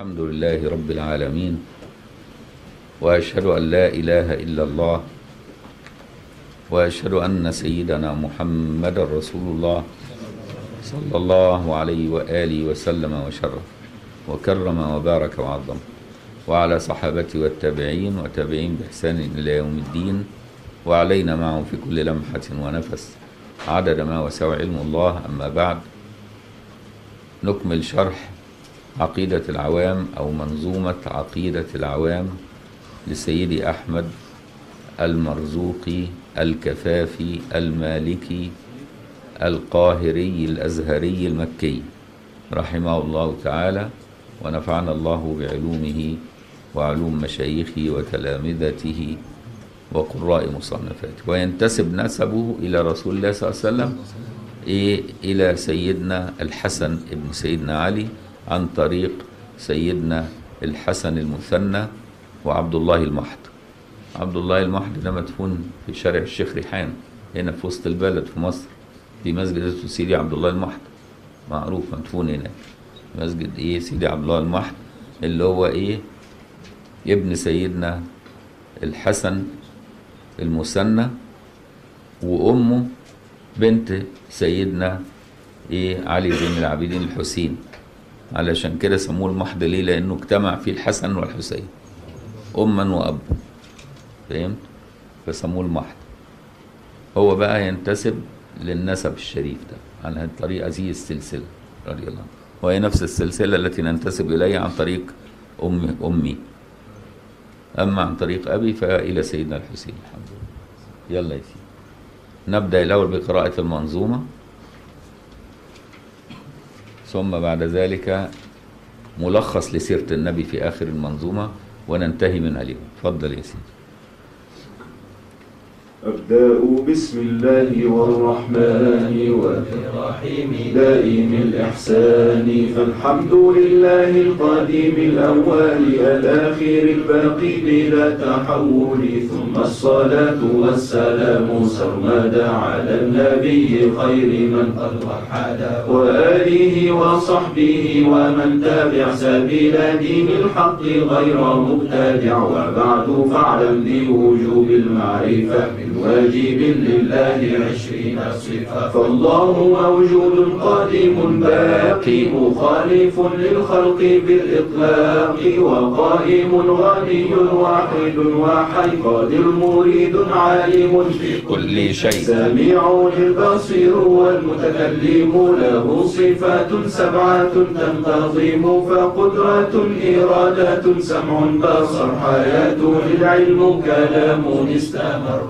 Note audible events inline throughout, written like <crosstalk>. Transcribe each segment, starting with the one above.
الحمد لله رب العالمين وأشهد أن لا إله إلا الله وأشهد أن سيدنا محمد رسول الله صلى الله عليه وآله وسلم وشرف وكرم وبارك وعظم وعلى صحابته والتابعين وتابعين بإحسان إلى يوم الدين وعلينا معه في كل لمحة ونفس عدد ما وسع علم الله أما بعد نكمل شرح عقيدة العوام أو منظومة عقيدة العوام لسيدي أحمد المرزوقي الكفافي المالكي القاهري الأزهري المكي. رحمه الله تعالى ونفعنا الله بعلومه وعلوم مشايخه وتلامذته وقراء مصنفاته وينتسب نسبه إلى رسول الله صلى الله عليه وسلم إيه إلى سيدنا الحسن ابن سيدنا علي عن طريق سيدنا الحسن المثنى وعبد الله المحض. عبد الله المحض ده مدفون في شارع الشيخ ريحان هنا في وسط البلد في مصر. في مسجد سيدي عبد الله المحض. معروف مدفون هناك مسجد إيه؟ سيدي عبد الله المحض اللي هو إيه؟ ابن سيدنا الحسن المثنى وأمه بنت سيدنا إيه؟ علي زين العابدين الحسين. علشان كده سموه المحض ليه؟ لأنه اجتمع فيه الحسن والحسين اما وابا. فهمت؟ فسموه المحض. هو بقى ينتسب للنسب الشريف ده عن طريق هذه السلسلة رضي الله عنه وهي نفس السلسلة التي ننتسب إليها عن طريق أم أمي. أما عن طريق أبي فإلى سيدنا الحسين الحمد لله. يلا يا سيدي. نبدأ الأول بقراءة المنظومة. ثم بعد ذلك ملخص لسيرة النبي في آخر المنظومة وننتهي من اليوم تفضل يا سيدي. أبدأ بسم الله والرحمن والرحيم دائم الإحسان فالحمد لله القديم الأول الآخر الباقي بلا تحول ثم الصلاة والسلام سرمدا على النبي خير من قد وحد وآله وصحبه ومن تابع سبيل دين الحق غير مبتدع وبعد فاعلم بوجوب المعرفة. واجب لله عشرين صفة. فالله موجود قديم باقي مخالف للخلق بالإطلاق وقائم غني واحد وحي قادر مريد عالم في كل شيء. سميع البصير والمتكلم له صفات سبعة تنتظم فقدرة إرادة سمع بصر حياة العلم كلام استمر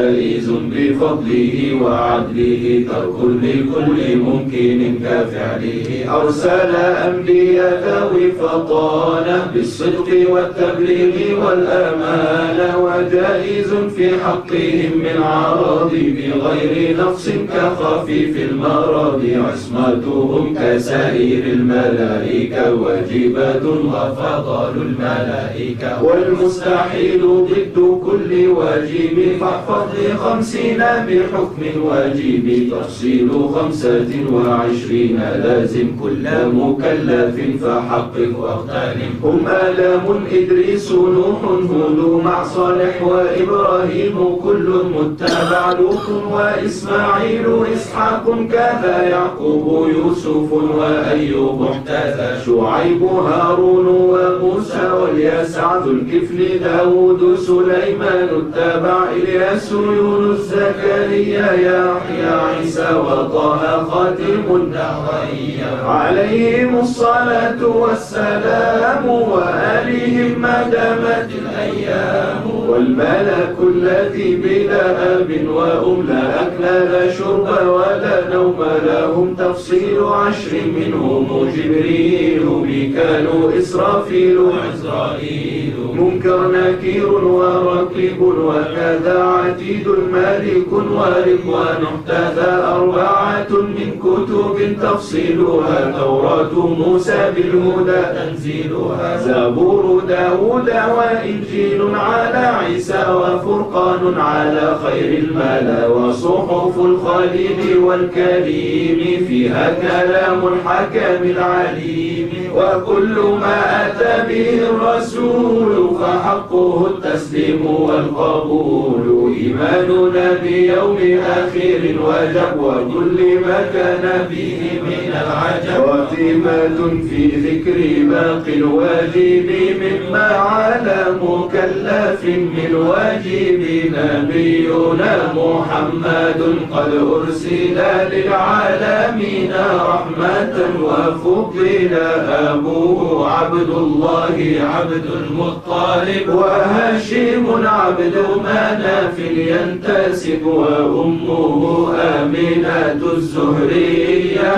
وجائز بفضله وعدله ترك لكل ممكن كفعله. أرسل أنبياء ذوي فطانة بالصدق والتبليغ والأمانة وجائز في حقهم من عرض بغير نقص كخفيف المرض. عصمتهم كسائر الملائكة واجبة وفضل الملائكة. والمستحيل ضد كل واجب فاحفظ لخمسين بحكم الواجب تفصيل خمسة وعشرين لازم كل مكلف فحقق واغتنم هم آلام إدريس نوح هود مع صالح وإبراهيم كل متبع لوط وإسماعيل إسحاق كذا يعقوب يوسف وأيوب احتذى شعيب هارون وموسى واليسع ذو الكفل داود سليمان اتبع إلياس يونس زكريا يحيى عيسى وطه خاتم الدهرية عليهم الصلاة والسلام وآلهم ما دامت الأيام. والملك الذي بلا أب وأم لا أكل لا شرب ولا نوم لهم تفصيل عشر منهم جبريل ميكال إسرافيل. عزرائيل منكر نكير ورقيب وكذا عتيد مالك ورضوان احتذى أربعة من كتب تفصيلها توراة موسى بالهدى تنزيلها. زبور داود وإنجيل على عيسى وفرقان على خير الملا وصحف الخليل والكريم فيها كلام الحكم العليم. وكل ما أتى به الرسول فحقه التسليم والقبول. إيماننا بيوم آخر وجب وكل ما كان فيه من خاتمة في ذكر باقي الواجب مما على مكلف من واجب نبينا محمد قد أرسل للعالمين رحمة وفضل. أبوه عبد الله عبد المطلب وهاشم عبد مناف ينتسب وأمه آمنة الزهرية.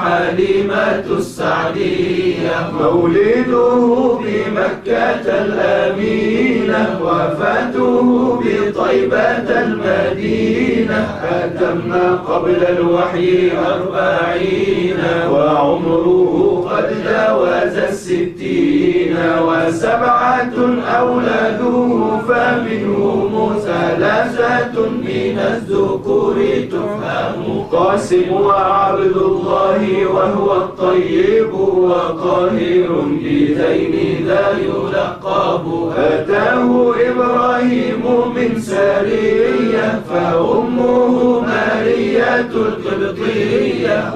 حليمة السعدية. مولده بمكة الأمينة وفاته بطيبة المدينة. أتم قبل الوحي أربعين وعمره قد جاوز الستين. وسبعة أولاده فمنهم ثلاثة من الذكور تفهم قاسم وعبد الله وهو الطيب وقاهر بذين لا يلقب أتاه إبراهيم من سارية فأمه مارية القبطية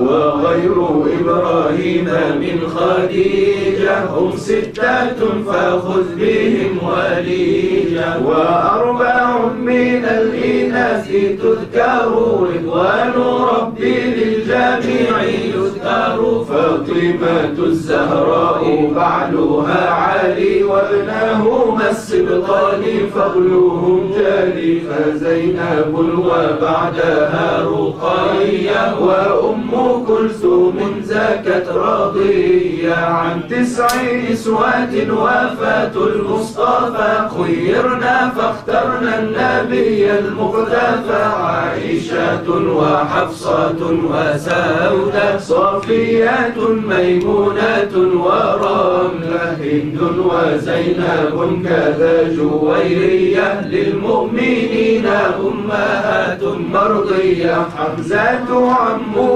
وغير إبراهيم من خديجة هم ستة فخذ بهم وليجة. وأربع من الإناث تذكر رضوان ربي للجميع يذكر. فاطمة الزهراء بعلها علي وابنهما السبطان فضلهم جالي فزينب وبعدها رقية وأم كلثوم زكت راضية عن تسع نسوات وفاة المصطفى خيرنا فاخترنا النبي المقتفى عائشة وحفصة وسودة صافية ميمونة ورملة هند وزينب كذا جويرية للمؤمنين أمهات مرضية حمزة عمه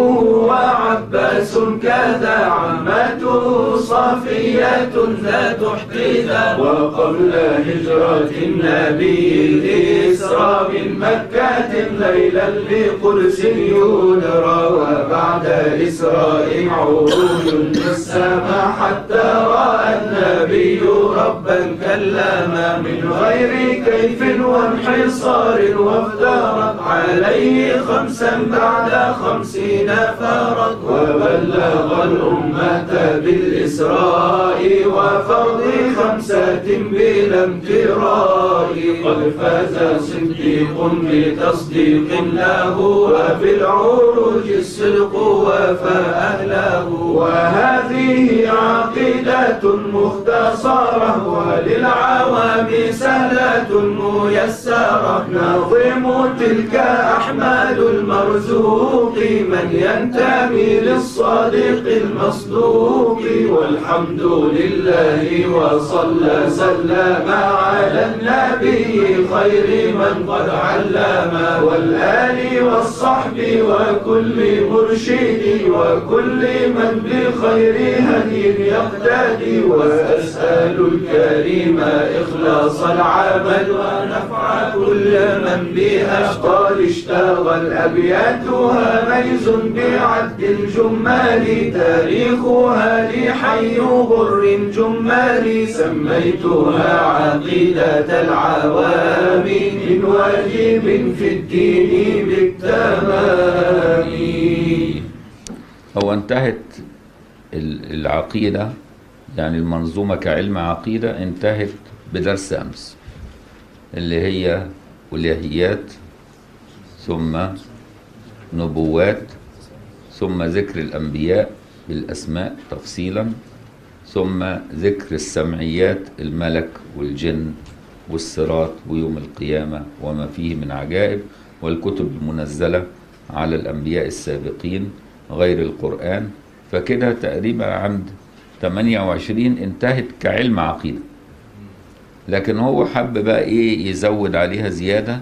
وعباس كذا عمته صافية ذات احتذا وقبل هجرة النبي الإسراء من مكة ليلا لقدس يدرى وبعد إسراء عروج للسماء حتى رأى النبي ربا كلما من غير كيف وانحصار وافترض عليه خمسا بعد خمسين فرض وبلغ الأمة بالإسراء وفرض خمسة بلا امتراء. قد فاز صديق بتصديق له وفي العروج الصدق وفى أهله وهذه عقيدة مختصرة وللعوام سهلة ميسرة. نظم تلك أحمد المرزوق من ينتمي للصادق المصدوق. والحمد لله وصلى سلم على النبي خير من قد علم. والآل والصحب وكل مرشد وكل من بخير هدي يقتدي وأسأل الكريم إخلاص العمل ونفع كل من بها قال اشتغل أبياتها ميز بعد الجمال تاريخها لحي غر جمال. سميتها عقيدة العوام من واجب في الدين بالتمام. هو انتهت ال- العقيدة يعني المنظومة كعلم عقيدة انتهت بدرس أمس اللي هي إلهيات ثم نبوات ثم ذكر الأنبياء بالأسماء تفصيلا ثم ذكر السمعيات الملك والجن والصراط ويوم القيامة وما فيه من عجائب والكتب المنزلة على الأنبياء السابقين غير القرآن فكده تقريبا عند 28 انتهت كعلم عقيدة. لكن هو حب بقى إيه يزود عليها زيادة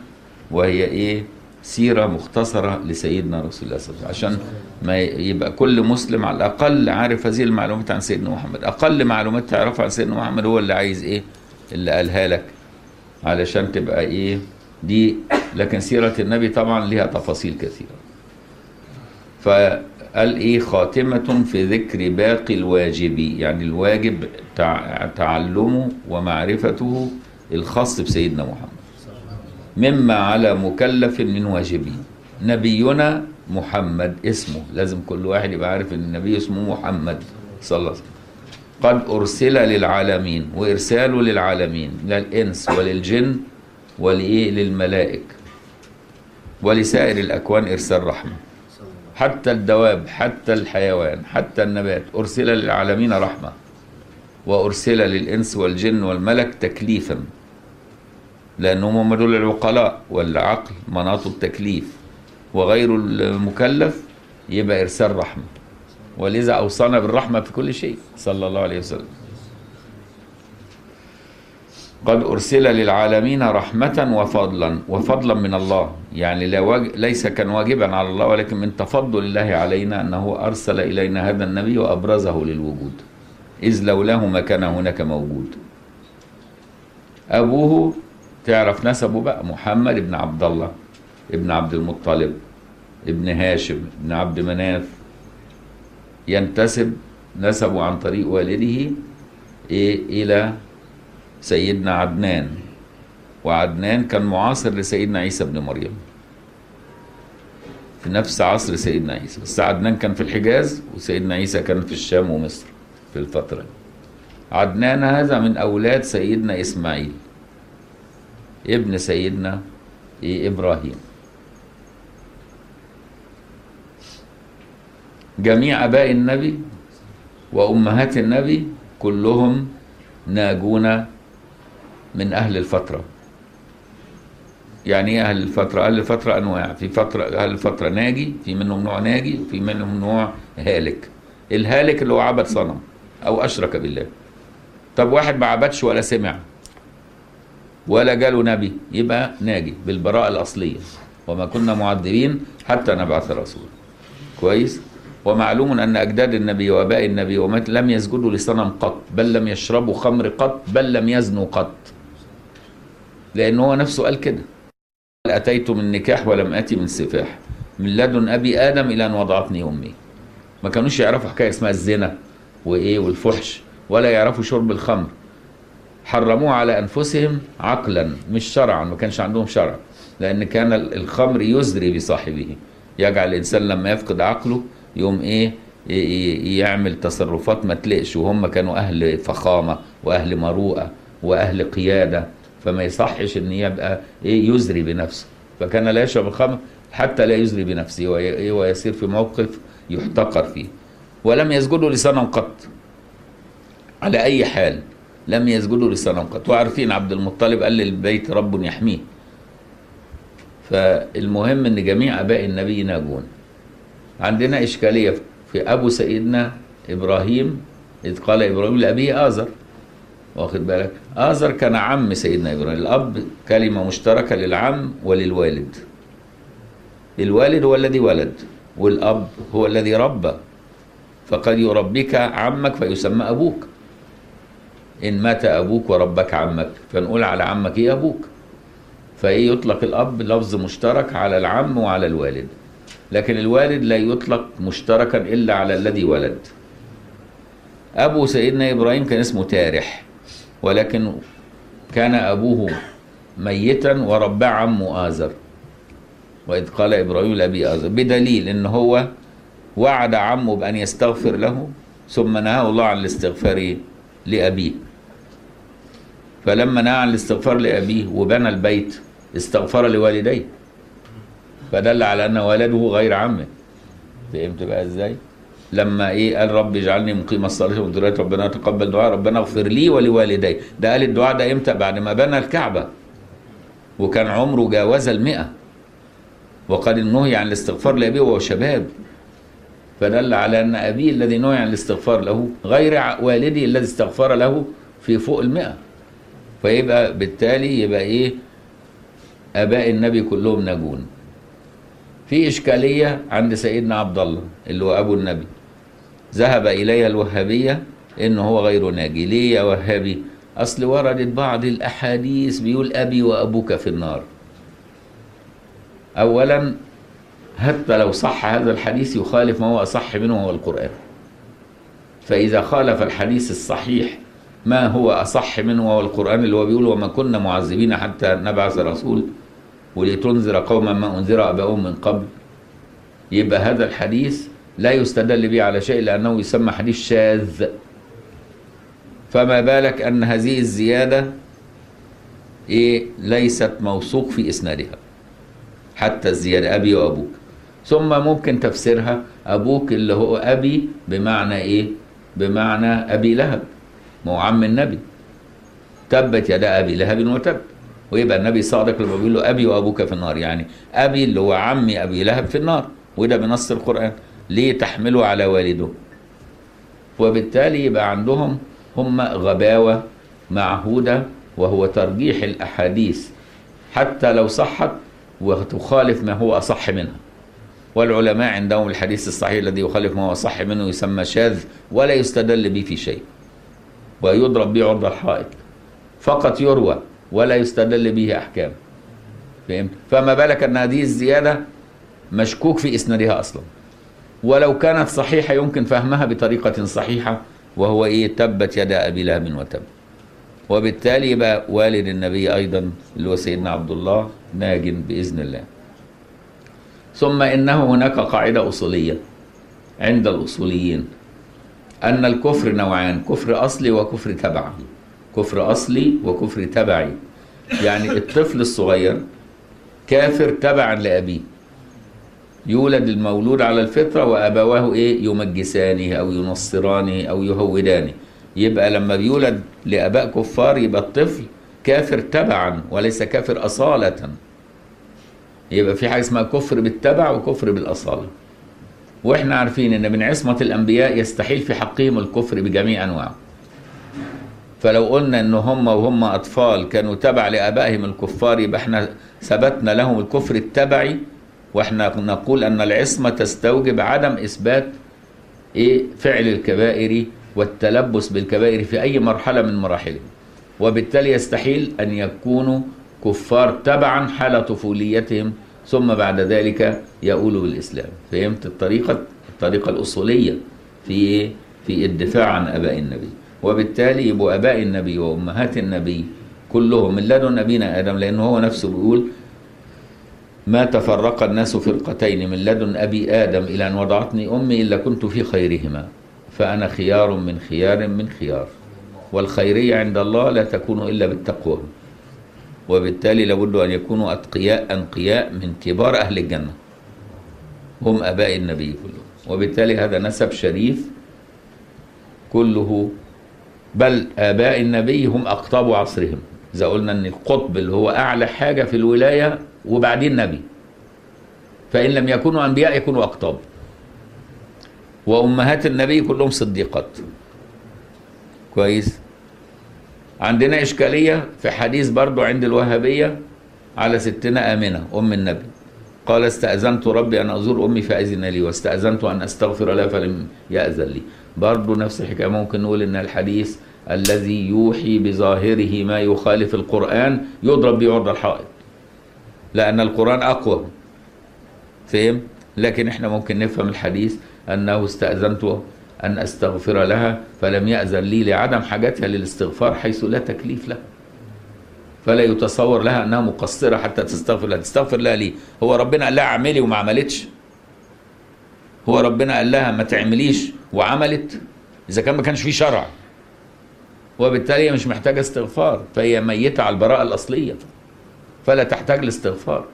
وهي إيه سيرة مختصرة لسيدنا رسول الله صلى الله عليه وسلم. عشان ما يبقى كل مسلم على الأقل عارف هذه المعلومات عن سيدنا محمد. أقل معلومات تعرفها عن سيدنا محمد هو اللي عايز إيه؟ اللي قالها لك. علشان تبقى إيه؟ دي لكن سيرة النبي طبعا لها تفاصيل كثيرة. فقال إيه؟ خاتمة في ذكر باقي الواجب يعني الواجب تع- تعلمه ومعرفته الخاص بسيدنا محمد. مما على مكلف من واجبين نبينا محمد اسمه. لازم كل واحد يبقى عارف إن النبي اسمه محمد صلى الله عليه وسلم. قد أرسل للعالمين وإرساله للعالمين للإنس وللجن ولإيه؟ للملائك ولسائر الأكوان إرسال رحمة. حتى الدواب حتى الحيوان حتى النبات أرسل للعالمين رحمة وأرسل للإنس والجن والملك تكليفا. لأنهم هم دول العقلاء والعقل مناط التكليف وغير المكلف يبقى إرسال رحمة. ولذا أوصانا بالرحمة في كل شيء. صلى الله عليه وسلم. قد أرسل للعالمين رحمة وفضلا وفضلا من الله. يعني لا. ليس كان واجبا على الله ولكن من تفضل الله علينا أنه أرسل إلينا هذا النبي وأبرزه للوجود. إذ لولاه ما كان هناك موجود. أبوه تعرف نسبه بقى محمد ابن عبد الله ابن عبد المطلب ابن هاشم ابن عبد مناف. ينتسب نسبه عن طريق والده إيه إلى سيدنا عدنان. وعدنان كان معاصر لسيدنا عيسى ابن مريم. في نفس عصر سيدنا عيسى. بس عدنان كان في الحجاز وسيدنا عيسى كان في الشام ومصر في الفترة. عدنان هذا من أولاد سيدنا إسماعيل. ابن سيدنا إبراهيم. جميع أباء النبي وأمهات النبي كلهم ناجون من أهل الفترة. يعني إيه أهل الفترة؟ أهل الفترة أنواع. في فترة أهل الفترة ناجي في منهم نوع ناجي وفي منهم نوع هالك. الهالك اللي هو عبد صنم أو أشرك بالله. طب واحد ما عبدش ولا سمع ولا جاله نبي يبقى ناجي بالبراءة الأصلية. وما كنا معذبين حتى نبعث رسولا. كويس؟ ومعلوم أن أجداد النبي وآباء النبي ومات لم يسجدوا لصنم قط بل لم يشربوا خمر قط بل لم يزنوا قط. لأن هو نفسه قال كده. أتيت من نكاح ولم أتي من سفاح. من لدن أبي آدم إلى أن وضعتني أمي. ما كانوش يعرفوا حكاية اسمها الزنا وإيه والفحش ولا يعرفوا شرب الخمر. حرموه على أنفسهم عقلا مش شرعا ما كانش عندهم شرع. لأن كان الخمر يزري بصاحبه. يجعل الإنسان لما يفقد عقله يوم إيه يعمل تصرفات ما تلقش وهم كانوا أهل فخامة وأهل مروءة وأهل قيادة. فما يصحش إن يبقى إيه يزري بنفسه. فكان لا يشرب الخمر حتى لا يزري بنفسه وي- ويسير في موقف يحتقر فيه. ولم يسجدوا لصنم قط. على أي حال لم يسجدوا لصنم قط. وعارفين عبد المطلب قال للبيت رب يحميه. فالمهم إن جميع آباء النبي ناجون. عندنا إشكالية في أبو سيدنا إبراهيم إذ قال إبراهيم لأبيه آزر. واخد بالك؟ آزر كان عم سيدنا إبراهيم. الأب كلمة مشتركة للعم وللوالد. الوالد هو الذي ولد والأب هو الذي ربى فقد يربيك عمك فيسمى أبوك. إن مات أبوك وربك عمك. فنقول على عمك إيه أبوك؟ فإيه يطلق الأب؟ لفظ مشترك على العم وعلى الوالد. لكن الوالد لا يطلق مشتركا إلا على الذي ولد. أبو سيدنا إبراهيم كان اسمه تارح. ولكن كان أبوه ميتا ورباه عمه آزر وإذ قال إبراهيم لأبي آزر بدليل إن هو وعد عمه بأن يستغفر له ثم نهاه الله عن الاستغفار لأبيه. فلما نهى عن الاستغفار لأبيه وبنى البيت استغفر لوالديه. فدل على أن ولده غير عمه. فهمت بقى إزاي؟ لما إيه قال رب اجعلني مقيم الصلاة وذرية ربنا تقبل دعاء ربنا اغفر لي ولوالدي. ده قال الدعاء ده إمتى؟ بعد ما بنى الكعبة. وكان عمره جاوز المئة. وقد نهي عن الاستغفار لأبيه وهو شباب. فدل على أن أبيه الذي نهي عن الاستغفار له غير والده الذي استغفر له في فوق المئة. فيبقى بالتالي يبقى إيه؟ آباء النبي كلهم ناجون في إشكالية عند سيدنا عبد الله اللي هو أبو النبي. ذهب إلي الوهابية إنه هو غير ناجي ليه يا وهابي. أصل وردت بعض الأحاديث بيقول أبي وأبوك في النار. أولا حتى لو صح هذا الحديث يخالف ما هو أصح منه وهو القرآن. فإذا خالف الحديث الصحيح ما هو أصح منه وهو القرآن اللي هو بيقول وما كنا معذبين حتى نبعث رسول ولتنذر قوما ما أنذر آباؤهم من قبل. يبقى هذا الحديث لا يستدل به على شيء لأنه يسمى حديث شاذ. فما بالك أن هذه الزيادة إيه ليست موثوق في إسنادها حتى الزيادة أبي وأبوك. ثم ممكن تفسيرها أبوك اللي هو أبي بمعنى إيه؟ بمعنى أبي لهب ما هو عم النبي. تبت يدا أبي لهب وتب. ويبقى النبي صادق لما بيقول له أبي وأبوك في النار يعني أبي اللي هو عمي أبي لهب في النار. وده بنص القرآن. ليه تحمله على والده؟ وبالتالي يبقى عندهم هم غباوة معهودة وهو ترجيح الأحاديث حتى لو صحت وتخالف ما هو أصح منها. والعلماء عندهم الحديث الصحيح الذي يخالف ما هو أصح منه يسمى شاذ ولا يستدل به في شيء ويضرب به عرض الحائط فقط يروى ولا يستدل به أحكام. فهمت؟ فما بالك أن هذه الزيادة مشكوك في إسنادها أصلا. ولو كانت صحيحة يمكن فهمها بطريقة صحيحة وهو إيه؟ تبت يدا أبي لهب وتب. وبالتالي يبقى والد النبي أيضا اللي هو سيدنا عبد الله ناج بإذن الله. ثم إنه هناك قاعدة أصولية عند الأصوليين أن الكفر نوعان كفر أصلي وكفر تبعي. كفر أصلي وكفر تبعي. يعني الطفل الصغير كافر تبعا لأبيه. يولد المولود على الفطرة وأبواه إيه؟ يمجسانه أو ينصرانه أو يهودانه. يبقى لما بيولد لآباء كفار يبقى الطفل كافر تبعا وليس كافر أصالة. يبقى في حاجة اسمها كفر بالتبع وكفر بالأصالة. وإحنا عارفين إن من عصمة الأنبياء يستحيل في حقهم الكفر بجميع أنواعه. فلو قلنا إن هم وهم أطفال كانوا تبع لأبائهم الكفار يبقى إحنا ثبتنا لهم الكفر التبعي وإحنا نقول أن العصمة تستوجب عدم إثبات إيه؟ فعل الكبائر والتلبس بالكبائر في أي مرحلة من مراحلهم. وبالتالي يستحيل أن يكونوا كفار تبعا حال طفوليتهم ثم بعد ذلك يقولوا بالإسلام. فهمت الطريقة؟ الطريقة الأصولية في في الدفاع عن أباء النبي. وبالتالي يبقوا أباء النبي وأمهات النبي كلهم من لدن أبينا آدم لأنه هو نفسه بيقول ما تفرق الناس فرقتين من لدن أبي آدم إلى أن وضعتني أمي إلا كنت في خيرهما فأنا خيار من خيار من خيار والخيرية عند الله لا تكون إلا بالتقوى وبالتالي لابد أن يكونوا أتقياء أنقياء من كبار أهل الجنة هم أباء النبي كلهم وبالتالي هذا نسب شريف كله بل آباء النبي هم أقطاب عصرهم إذا قلنا أن القطب اللي هو أعلى حاجة في الولاية وبعدين نبي. فإن لم يكونوا أنبياء يكونوا أقطاب. وأمهات النبي كلهم صديقات. كويس؟ عندنا إشكالية في حديث برضو عند الوهابية على ستنا آمنة أم النبي. قال استأذنت ربي أن أزور أمي فأذن لي واستأذنت أن أستغفر لها فلم يأذن لي. برضو نفس الحكاية ممكن نقول إن الحديث الذي يوحي بظاهره ما يخالف القرآن يضرب به الحائط لأن القرآن أقوى. فهم؟ لكن إحنا ممكن نفهم الحديث أنه استأذنت أن أستغفر لها فلم يأذن لي لعدم حاجتها للاستغفار حيث لا تكليف لها. فلا يتصور لها أنها مقصرة حتى تستغفر لها. تستغفر لها ليه؟ هو ربنا قال لها اعملي وما عملتش. هو ربنا قال لها ما تعمليش وعملت. إذا كان ما كانش في شرع. وبالتالي مش محتاجة استغفار فهي ميتة على البراءة الأصلية. فلا تحتاج لاستغفار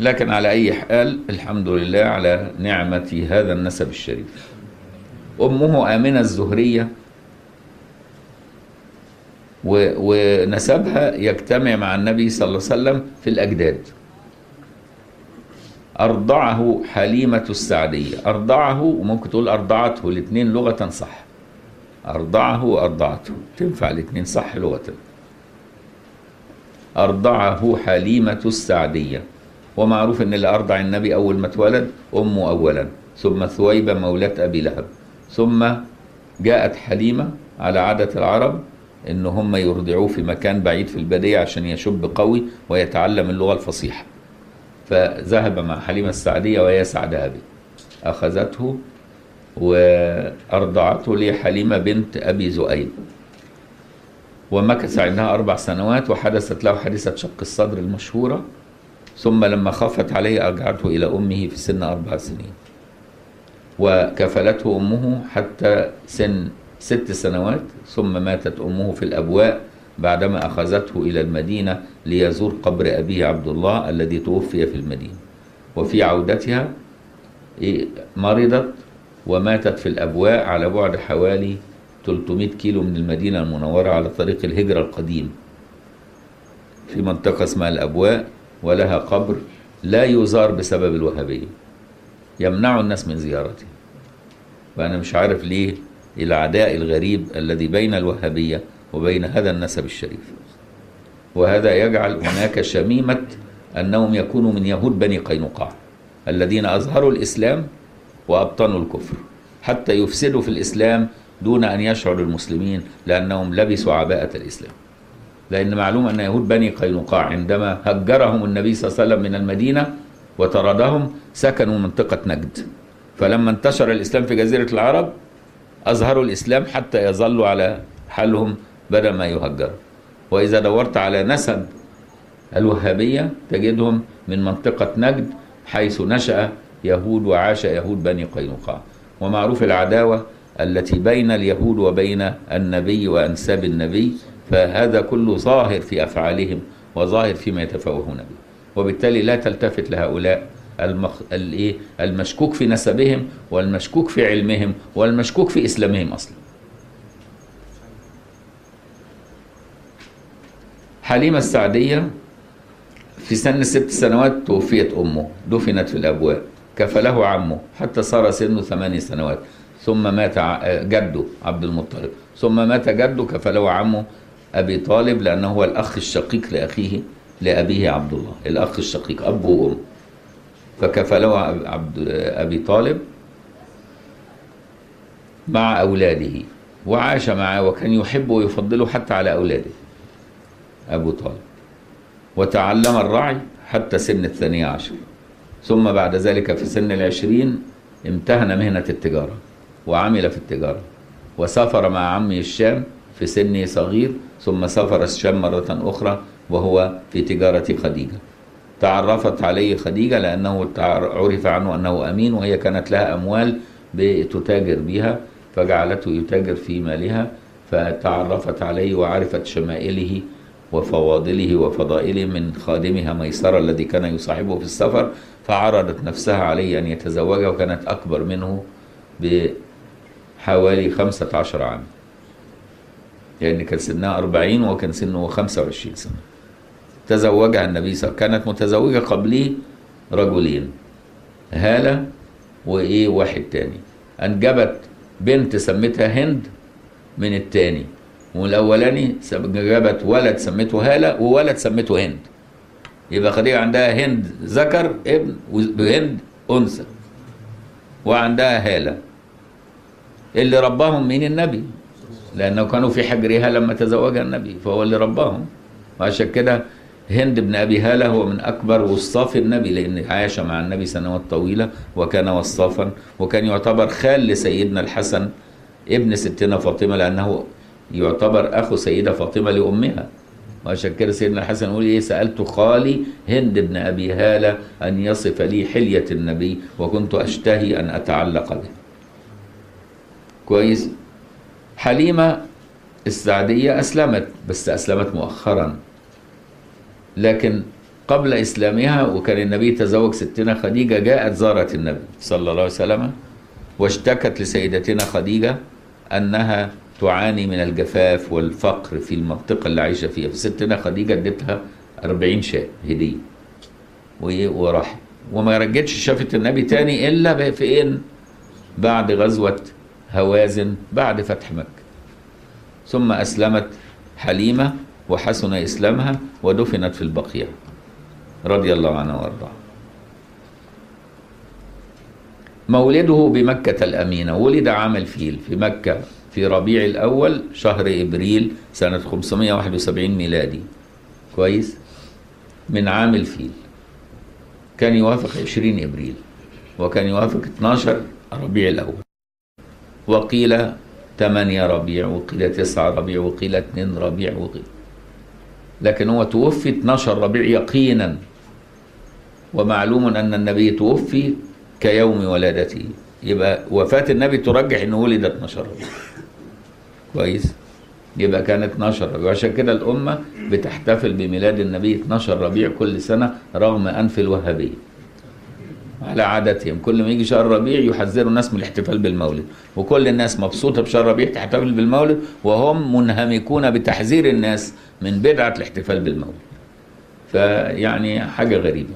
لكن على أي حال الحمد لله على نعمة هذا النسب الشريف. أمه آمنة الزهرية. ونسبها يجتمع مع النبي صلى الله عليه وسلم في الأجداد. أرضعه حليمة السعدية. أرضعه وممكن تقول أرضعته الاثنين لغة صح. أرضعه وأرضعته. تنفع الاثنين صح لغة. أرضعه حليمة السعدية. ومعروف إن اللي أرضع النبي أول ما اتولد أمه اولا. ثم ثويبة مولاه أبي لهب. ثم جاءت حليمة على عادة العرب إن هم يرضعوه في مكان بعيد في البادية عشان يشب قوي ويتعلم اللغة الفصيحة. فذهب مع حليمة السعدية وهي سعدها به أخذته وأرضعته لحليمة بنت أبي زؤيد. ومكث عندها أربع سنوات وحدثت له حادثة شق الصدر المشهورة ثم لما خفت عليه أرجعته إلى أمه في سن أربع سنين. وكفلته أمه حتى سن ست سنوات ثم ماتت أمه في الأبواء بعدما أخذته إلى المدينة ليزور قبر أبيه عبد الله الذي توفي في المدينة. وفي عودتها إيه، مرضت وماتت في الأبواء على بعد حوالي 300 كيلو من المدينة المنورة على طريق الهجرة القديم. في منطقة اسمها الأبواء ولها قبر لا يزار بسبب الوهابية. يمنع الناس من زيارته. وأنا مش عارف ليه العداء الغريب الذي بين الوهابية وبين هذا النسب الشريف. وهذا يجعل هناك شميمة أنهم يكونوا من يهود بني قينقاع الذين أظهروا الإسلام وأبطنوا الكفر. حتى يفسدوا في الإسلام دون أن يشعر المسلمين لأنهم لبسوا عباءة الإسلام. لأن معلوم أن يهود بني قينقاع عندما هجرهم النبي صلى الله عليه وسلم من المدينة وطردهم سكنوا منطقة نجد. فلما انتشر الإسلام في جزيرة العرب أظهروا الإسلام حتى يظلوا على حالهم بدل ما يهجروا. وإذا دورت على نسب الوهابية تجدهم من منطقة نجد حيث نشأ يهود وعاش يهود بني قينقاع. ومعروف العداوة التي بين اليهود وبين النبي وأنساب النبي فهذا كله ظاهر في أفعالهم وظاهر فيما يتفوهون به. وبالتالي لا تلتفت لهؤلاء المخ... الإيه؟ المشكوك في نسبهم والمشكوك في علمهم والمشكوك في إسلامهم أصلا. حليمة السعدية في سن ست سنوات توفيت أمه دفنت في الأبواب كفله عمه حتى صار سنه ثماني سنوات. ثم مات ع- جده عبد المطلب. ثم مات جده كفله عمه أبي طالب لأنه هو الأخ الشقيق لأخيه لأبيه عبد الله الأخ الشقيق أب وأم. فكفله عبد أبي طالب مع أولاده وعاش معه وكان يحبه ويفضله حتى على أولاده أبو طالب. وتعلم الرعي حتى سن الثانية عشر. ثم بعد ذلك في سن العشرين امتهن مهنة التجارة. وعمل في التجارة. وسافر مع عمه الشام في سن صغير ثم سافر الشام مرة أخرى وهو في تجارة خديجة. تعرفت عليه خديجة لأنه عرف عنه أنه أمين وهي كانت لها أموال تتاجر بها فجعلته يتاجر في مالها فتعرفت عليه وعرفت شمائله وفواضله وفضائله من خادمها ميسرة الذي كان يصاحبه في السفر فعرضت نفسها عليه أن يتزوجها وكانت أكبر منه خمسة عشر عام. يعني كان سنها أربعين وكان سنه خمسة وعشرين سنة. تزوجها النبي صلى الله عليه وسلم. كانت متزوجة قبليه رجلين هالة وإيه واحد تاني. أنجبت بنت سمتها هند من التاني. والأولاني جابت ولد سمته هالة وولد سمته هند. يبقى خديجة عندها هند ذكر ابن وهند أنثى. وعندها هالة. اللي رباهم مين النبي؟ لأنه كانوا في حجرها لما تزوجها النبي فهو اللي رباهم. وعشان كده هند بن أبي هالة هو من أكبر وصاف النبي لأن عاش مع النبي سنوات طويلة وكان وصافا وكان يعتبر خال لسيدنا الحسن ابن ستنا فاطمة لأنه يعتبر أخو سيدة فاطمة لأمها. وعشان كده سيدنا الحسن يقول إيه؟ سألت خالي هند بن أبي هالة أن يصف لي حلية النبي وكنت أشتهي أن أتعلق به. كويس. حليمة السعدية أسلمت بس أسلمت مؤخرا. لكن قبل إسلامها وكان النبي تزوج ستنا خديجة جاءت زارت النبي صلى الله عليه وسلم واشتكت لسيدتنا خديجة أنها تعاني من الجفاف والفقر في المنطقة اللي عايشة فيها. فستنا خديجة ادتها 40 شاة هدية. وراحت. وما رجتش شافت النبي تاني إلا فين بعد غزوة هوازن بعد فتح مكة. ثم أسلمت حليمة وحسن إسلامها ودفنت في البقيع رضي الله عنها وارضاه مولده بمكة الأمينة. ولد عام الفيل في مكة في ربيع الأول شهر إبريل سنة 571 ميلادي. كويس؟ من عام الفيل. كان يوافق 20 إبريل. وكان يوافق 12 ربيع الأول. وقيل 8 ربيع وقيل 9 ربيع وقيل 2 ربيع وقيل لكن هو توفي 12 ربيع يقينا. ومعلوم أن النبي توفي كيوم ولادته. يبقى وفاة النبي ترجح أنه ولد 12 ربيع. كويس؟ يبقى كان 12 ربيع. وعشان كده الأمة بتحتفل بميلاد النبي 12 ربيع كل سنة رغم أنف الوهابية. على عادتهم. كل ما يجي شهر ربيع يحذروا الناس من الاحتفال بالمولد. وكل الناس مبسوطة بشهر ربيع تحتفل بالمولد وهم منهمكون بتحذير الناس من بدعة الاحتفال بالمولد. فيعني حاجة غريبة.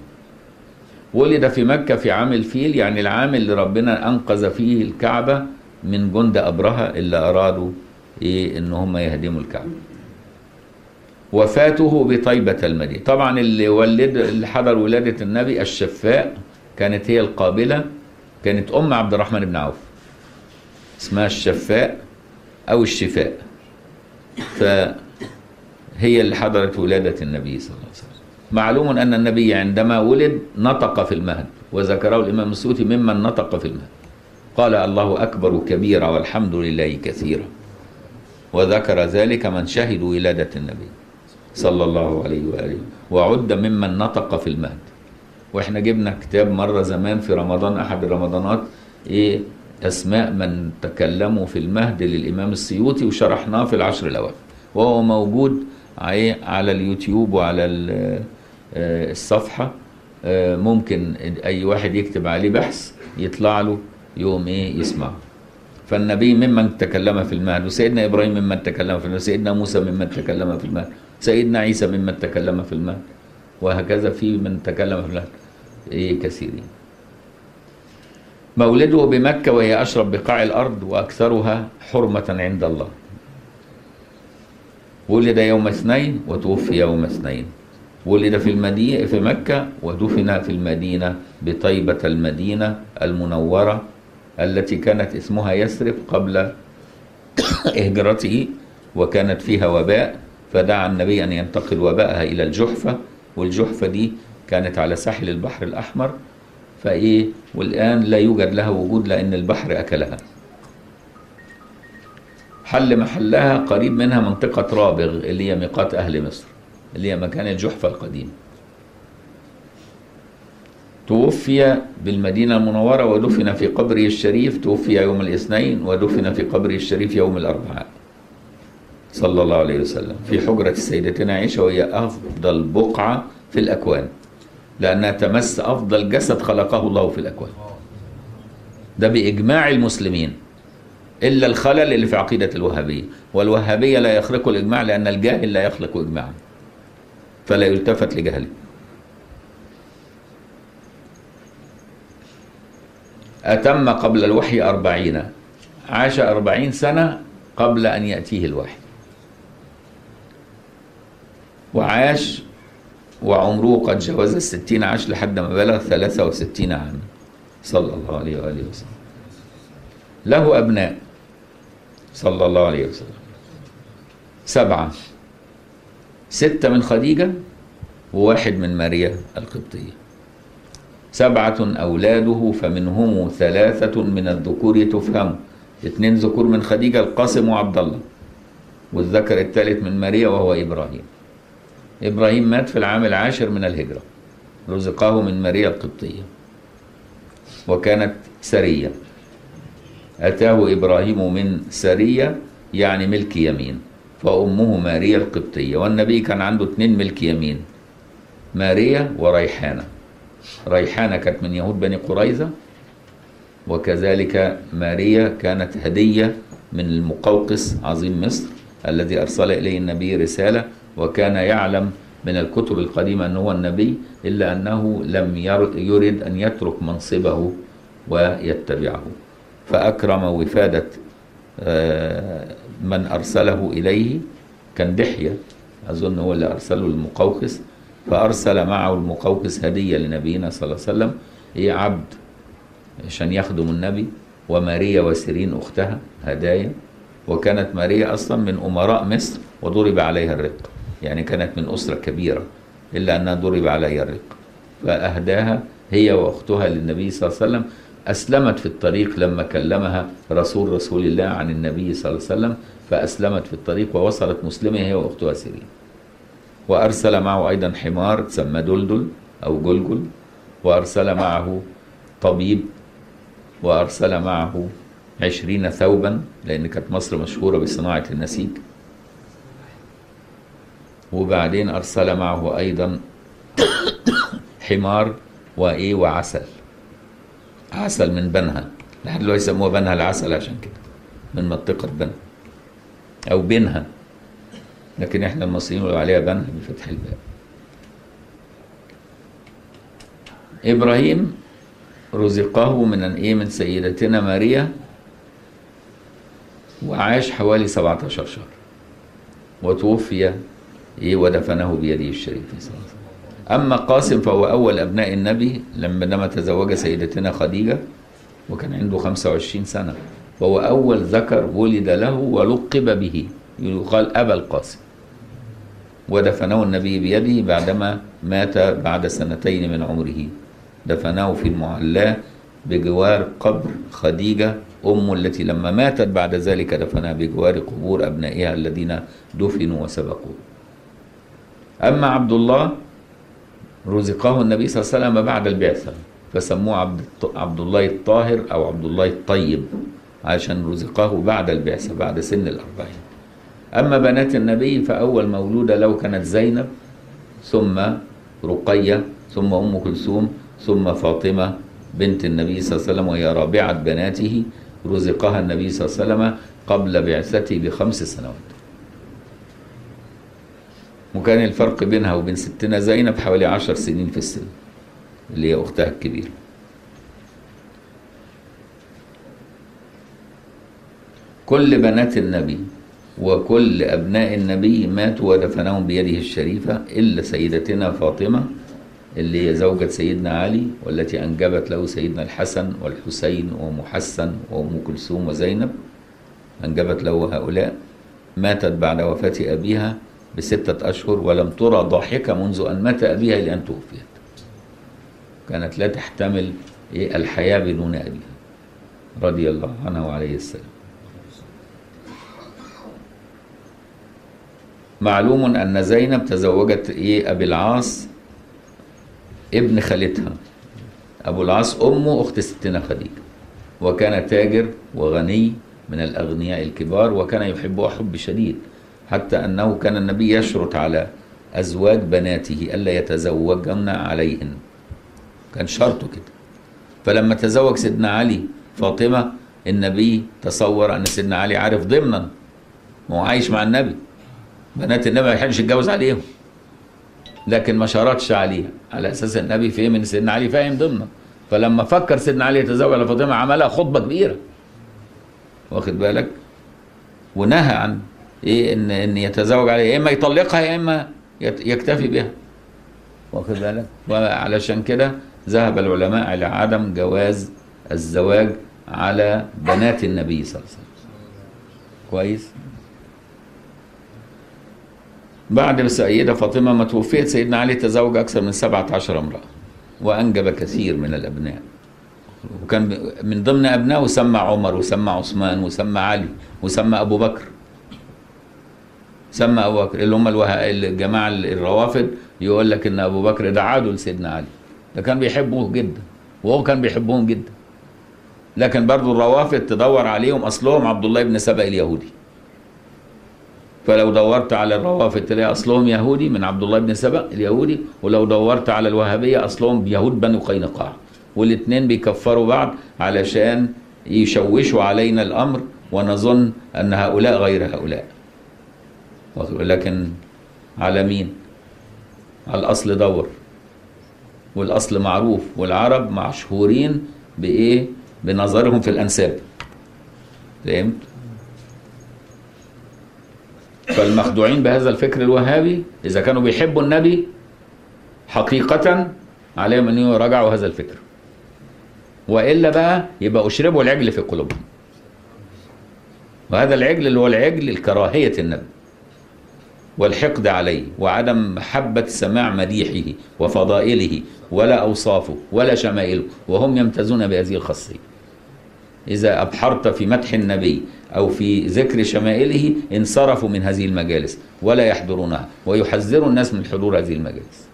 ولد في مكة في عام الفيل يعني العام اللي ربنا أنقذ فيه الكعبة من جند أبرهة اللي أرادوا إيه إن هم يهدموا الكعبة. وفاته بطيبة المدينة. طبعا اللي ولد اللي حضر ولادة النبي الشفاء كانت هي القابلة كانت أم عبد الرحمن بن عوف اسمها الشفاء أو الشفاء. فهي اللي حضرت ولادة النبي صلى الله عليه وسلم. معلوم أن النبي عندما ولد نطق في المهد وذكره الإمام السوطي ممن نطق في المهد. قال الله أكبر كبيرا والحمد لله كثيرا. وذكر ذلك من شهدوا ولادة النبي صلى الله عليه وآله وعد ممن نطق في المهد. وإحنا جبنا كتاب مرة زمان في رمضان أحد الرمضانات إيه أسماء من تكلموا في المهد للإمام السيوطي وشرحناه في العشر الأواخر. وهو موجود على اليوتيوب وعلى الصفحة. ممكن أي واحد يكتب عليه بحث يطلع له يوم إيه يسمعه. فالنبي ممن تكلم في المهد وسيدنا إبراهيم ممن تكلم في المهد سيدنا موسى ممن تكلم في المهد سيدنا عيسى ممن تكلم في المهد وهكذا في من تكلم في المهد. إيه كثيرين. مولده بمكة وهي أشرف بقاع الأرض وأكثرها حرمة عند الله. ولد يوم اثنين وتوفي يوم اثنين. ولد في المدينة في مكة ودفن في المدينة بطيبة المدينة المنورة التي كانت اسمها يثرب قبل <coughs> هجرته وكانت فيها وباء فدعا النبي أن ينتقل وباءها إلى الجحفة والجحفة دي كانت على ساحل البحر الأحمر فإيه والآن لا يوجد لها وجود لأن البحر أكلها. حل محلها قريب منها منطقة رابغ اللي هي ميقات أهل مصر اللي هي مكان الجحفة القديم. توفي بالمدينة المنورة ودفن في قبره الشريف توفي يوم الاثنين ودفن في قبره الشريف يوم الأربعاء. صلى الله عليه وسلم. في حجرة سيدتنا عائشة وهي أفضل بقعة في الأكوان. لأنها تمس أفضل جسد خلقه الله في الأكوان. ده بإجماع المسلمين. إلا الخلل اللي في عقيدة الوهابية. والوهابية لا يخلق الإجماع لأن الجاهل لا يخلق إجماعا. فلا يلتفت لجهله. أتم قبل الوحي أربعين. عاش أربعين سنة قبل أن يأتيه الوحي. وعاش وعمره قد جاوز الستين عاش لحد ما بلغ ثلاثة وستين عاما صلى الله عليه وآله وسلم. له أبناء. صلى الله عليه وسلم. سبعة. ستة من خديجة وواحد من ماريا القبطية. سبعة أولاده فمنهم ثلاثة من الذكور تفهم. اثنين ذكور من خديجة القاسم وعبد الله. والذكر الثالث من ماريا وهو إبراهيم. إبراهيم مات في العام العاشر من الهجرة رزقه من ماريا القبطية وكانت سرية. أتاه إبراهيم من سرية يعني ملك يمين فأمه ماريا القبطية والنبي كان عنده اتنين ملك يمين ماريا وريحانة. ريحانة كانت من يهود بني قريظة وكذلك ماريا كانت هدية من المقوقس عظيم مصر الذي أرسل إليه النبي رسالة وكان يعلم من الكتب القديمة أنه هو النبي إلا أنه لم يرد أن يترك منصبه ويتبعه. فأكرم وفادة من أرسله إليه كان دحية. أظن هو اللي أرسله المقوقس فأرسل معه المقوقس هدية لنبينا صلى الله عليه وسلم. هي عبد عشان يخدموا النبي وماريا وسيرين أختها هدايا. وكانت ماريا أصلا من أمراء مصر وضرب عليها الرق. يعني كانت من أسرة كبيرة إلا أنها ضرب عليها الرق. فأهداها هي وأختها للنبي صلى الله عليه وسلم. أسلمت في الطريق لما كلمها رسول رسول الله عن النبي صلى الله عليه وسلم. فأسلمت في الطريق ووصلت مسلمة هي وأختها سيرين. وأرسل معه أيضا حمار تسمى دلدل أو جلجل. وأرسل معه طبيب. وأرسل معه عشرين ثوبا لأن كانت مصر مشهورة بصناعة النسيج. وبعدين أرسل معه أيضا حمار وإيه وعسل. عسل من بنها. لحد دلوقتي يسموها بنها العسل عشان كده. من منطقة بنها أو بنها. لكن إحنا المصريين بنقول عليها بنها بفتح الباء إبراهيم رزقه من إيه؟ من سيدتنا ماريا. وعاش حوالي 17 شهر. وتوفي إيه ودفنه بيده الشريف صلى الله عليه وسلم. أما قاسم فهو أول أبناء النبي لما تزوج سيدتنا خديجة وكان عنده 25 سنة. فهو أول ذكر ولد له ولقب به. يقال أبا القاسم. ودفنه النبي بيده بعدما مات بعد سنتين من عمره. دفناه في المعلاة بجوار قبر خديجة أم التي لما ماتت بعد ذلك دفنها بجوار قبور أبنائها الذين دفنوا وسبقوا أما عبد الله رزقه النبي صلى الله عليه وسلم بعد البعثة. فسموه عبد, عبد الله الطاهر أو عبد الله الطيب عشان رزقه بعد البعثة بعد سن الأربعين. أما بنات النبي فأول مولودة له كانت زينب ثم رقية ثم أم كلثوم ثم فاطمة بنت النبي صلى الله عليه وسلم وهي رابعة بناته. رزقها النبي صلى الله عليه وسلم قبل بعثته بخمس سنوات. وكان الفرق بينها وبين ستنا زينب حوالي عشر سنين في السن اللي هي أختها الكبيرة كل بنات النبي وكل أبناء النبي ماتوا ودفنهم بيده الشريفة إلا سيدتنا فاطمة اللي هي زوجة سيدنا علي والتي أنجبت له سيدنا الحسن والحسين ومحسن وأم كلثوم وزينب. أنجبت له هؤلاء. ماتت بعد وفاة أبيها. بستة أشهر ولم ترى ضاحكة منذ أن مات أبيها إلى أن توفيت. كانت لا تحتمل الحياة بدون أبيها. رضي الله عنها وعليه السلام. معلوم أن زينب تزوجت إيه أبي العاص ابن خالتها. أبو العاص أمه أخت ستنا خديجة. وكان تاجر وغني من الأغنياء الكبار وكان يحبها حب شديد. حتى أنه كان النبي يشرط على أزواج بناته ألا يتزوجن عليهن. كان شرطه كده. فلما تزوج سيدنا علي فاطمة النبي تصور أن سيدنا علي عارف ضمنا. هو عايش مع النبي. بنات النبي ما يحبش يتجوز عليهم. لكن ما شرطش عليها على أساس النبي فهم إن سيدنا علي فاهم ضمنا. فلما فكر سيدنا علي يتزوج على فاطمة عملها خطبة كبيرة. واخد بالك؟ ونهى عن إيه ان إن يتزوج عليها يا إما يطلقها يا إما يكتفي بها. واخد بالك؟ وعلشان كده ذهب العلماء إلى عدم جواز الزواج على بنات النبي صلى الله عليه وسلم. كويس؟ بعد السيدة فاطمة ما توفيت سيدنا علي تزوج أكثر من 17 امرأة وأنجب كثير من الأبناء. وكان من ضمن أبنائه سمى عمر وسمى عثمان وسمى علي وسمى أبو بكر. سمى أبو بكر اللي هم الوه... الجماعة الروافد يقول لك إن أبو بكر ده عادوا لسيدنا علي. ده كان بيحبوه جدا وهو كان بيحبهم جدا. لكن برضو الروافد تدور عليهم أصلهم عبد الله بن سبأ اليهودي. فلو دورت على الروافد تلاقي أصلهم يهودي من عبد الله بن سبأ اليهودي ولو دورت على الوهابية أصلهم يهود بنو قينقاع. والاثنين بيكفروا بعض علشان يشوشوا علينا الأمر ونظن أن هؤلاء غير هؤلاء. لكن على مين؟ على الأصل دور. والأصل معروف والعرب مشهورين بإيه؟ بنظرهم في الأنساب. فهمت؟ فالمخدوعين بهذا الفكر الوهابي إذا كانوا بيحبوا النبي حقيقة عليهم أن يراجعوا هذا الفكر. وإلا بقى يبقى اشربوا العجل في قلوبهم. وهذا العجل اللي هو العجل الكراهية النبي. والحقد عليه وعدم محبة سماع مديحه وفضائله ولا أوصافه ولا شمائله وهم يمتازون بهذه الخاصية إذا أبحرت في مدح النبي أو في ذكر شمائله انصرفوا من هذه المجالس ولا يحضرونها ويحذروا الناس من حضور هذه المجالس.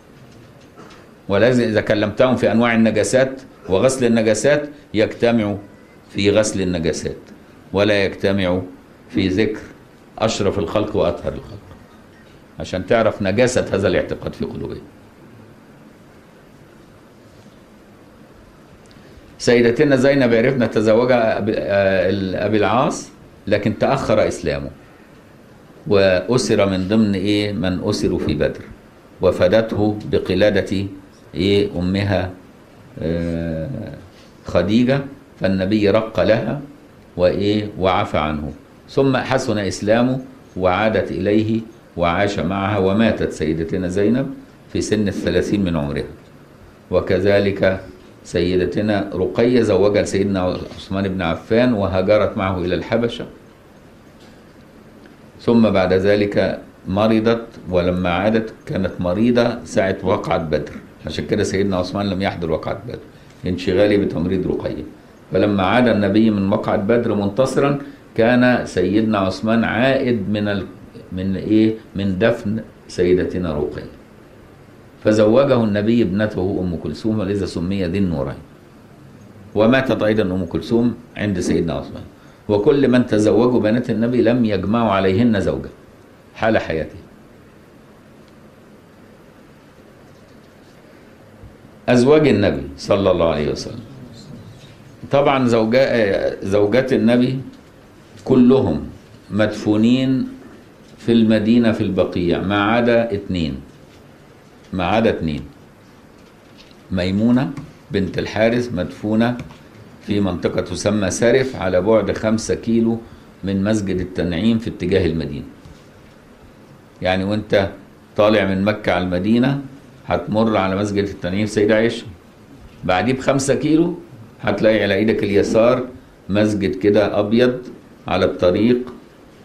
ولازم إذا كلمتهم في أنواع النجاسات وغسل النجاسات يجتمعوا في غسل النجاسات ولا يجتمعوا في ذكر أشرف الخلق وأطهر الخلق. عشان تعرف نجاسة هذا الاعتقاد في قلوبهم. سيدتنا زينب عرفنا تزوجها أبي- آه، أبي العاص لكن تأخر إسلامه. وأسر من ضمن إيه؟ من أسروا في بدر. وفدته بقلادة إيه؟ أمها آه، خديجة. فالنبي رق لها وإيه؟ وعفى عنه. ثم حسن إسلامه وعادت إليه وعاش معها وماتت سيدتنا زينب في سن الثلاثين من عمرها. وكذلك سيدتنا رقية زوجها سيدنا عثمان بن عفان وهاجرت معه إلى الحبشة. ثم بعد ذلك مرضت ولما عادت كانت مريضة ساعة وقعة بدر. عشان كده سيدنا عثمان لم يحضر وقعة بدر. انشغالي بتمريض رقية. فلما عاد النبي من وقعة بدر منتصرا كان سيدنا عثمان عائد من. من إيه؟ من دفن سيدتنا رقية فزوجه النبي ابنته أم كلثوم ولذا سمي ذي النورين. وماتت أيضا أم كلثوم عند سيدنا عثمان. وكل من تزوجوا بنات النبي لم يجمعوا عليهن زوجة حال حياته. أزواج النبي صلى الله عليه وسلم. طبعا زوجا زوجات النبي كلهم مدفونين في المدينة في البقيع ما عدا اتنين. ما عدا اتنين. ميمونة بنت الحارث مدفونة في منطقة تسمى سرف على بعد خمسة كيلو من مسجد التنعيم في اتجاه المدينة. يعني وانت طالع من مكة على المدينة هتمر على مسجد التنعيم سيدة عائشة. بعديه بخمسة كيلو هتلاقي على إيدك اليسار مسجد كده أبيض على الطريق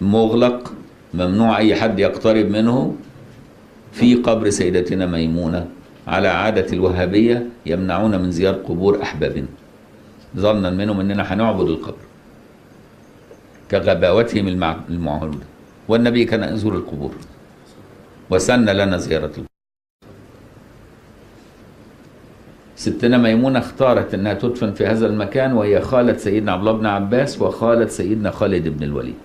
مغلق ممنوع أي حد يقترب منه في قبر سيدتنا ميمونة. على عادة الوهابية يمنعون من زيارة قبور أحبابنا ظنا منهم أننا هنعبد القبر كغباوتهم المع- المعهودة والنبي كان يزور القبور. وسن لنا زيارة القبور. ستنا ميمونة اختارت أنها تدفن في هذا المكان وهي خالة سيدنا عبد الله بن عباس وخالة سيدنا خالد بن الوليد.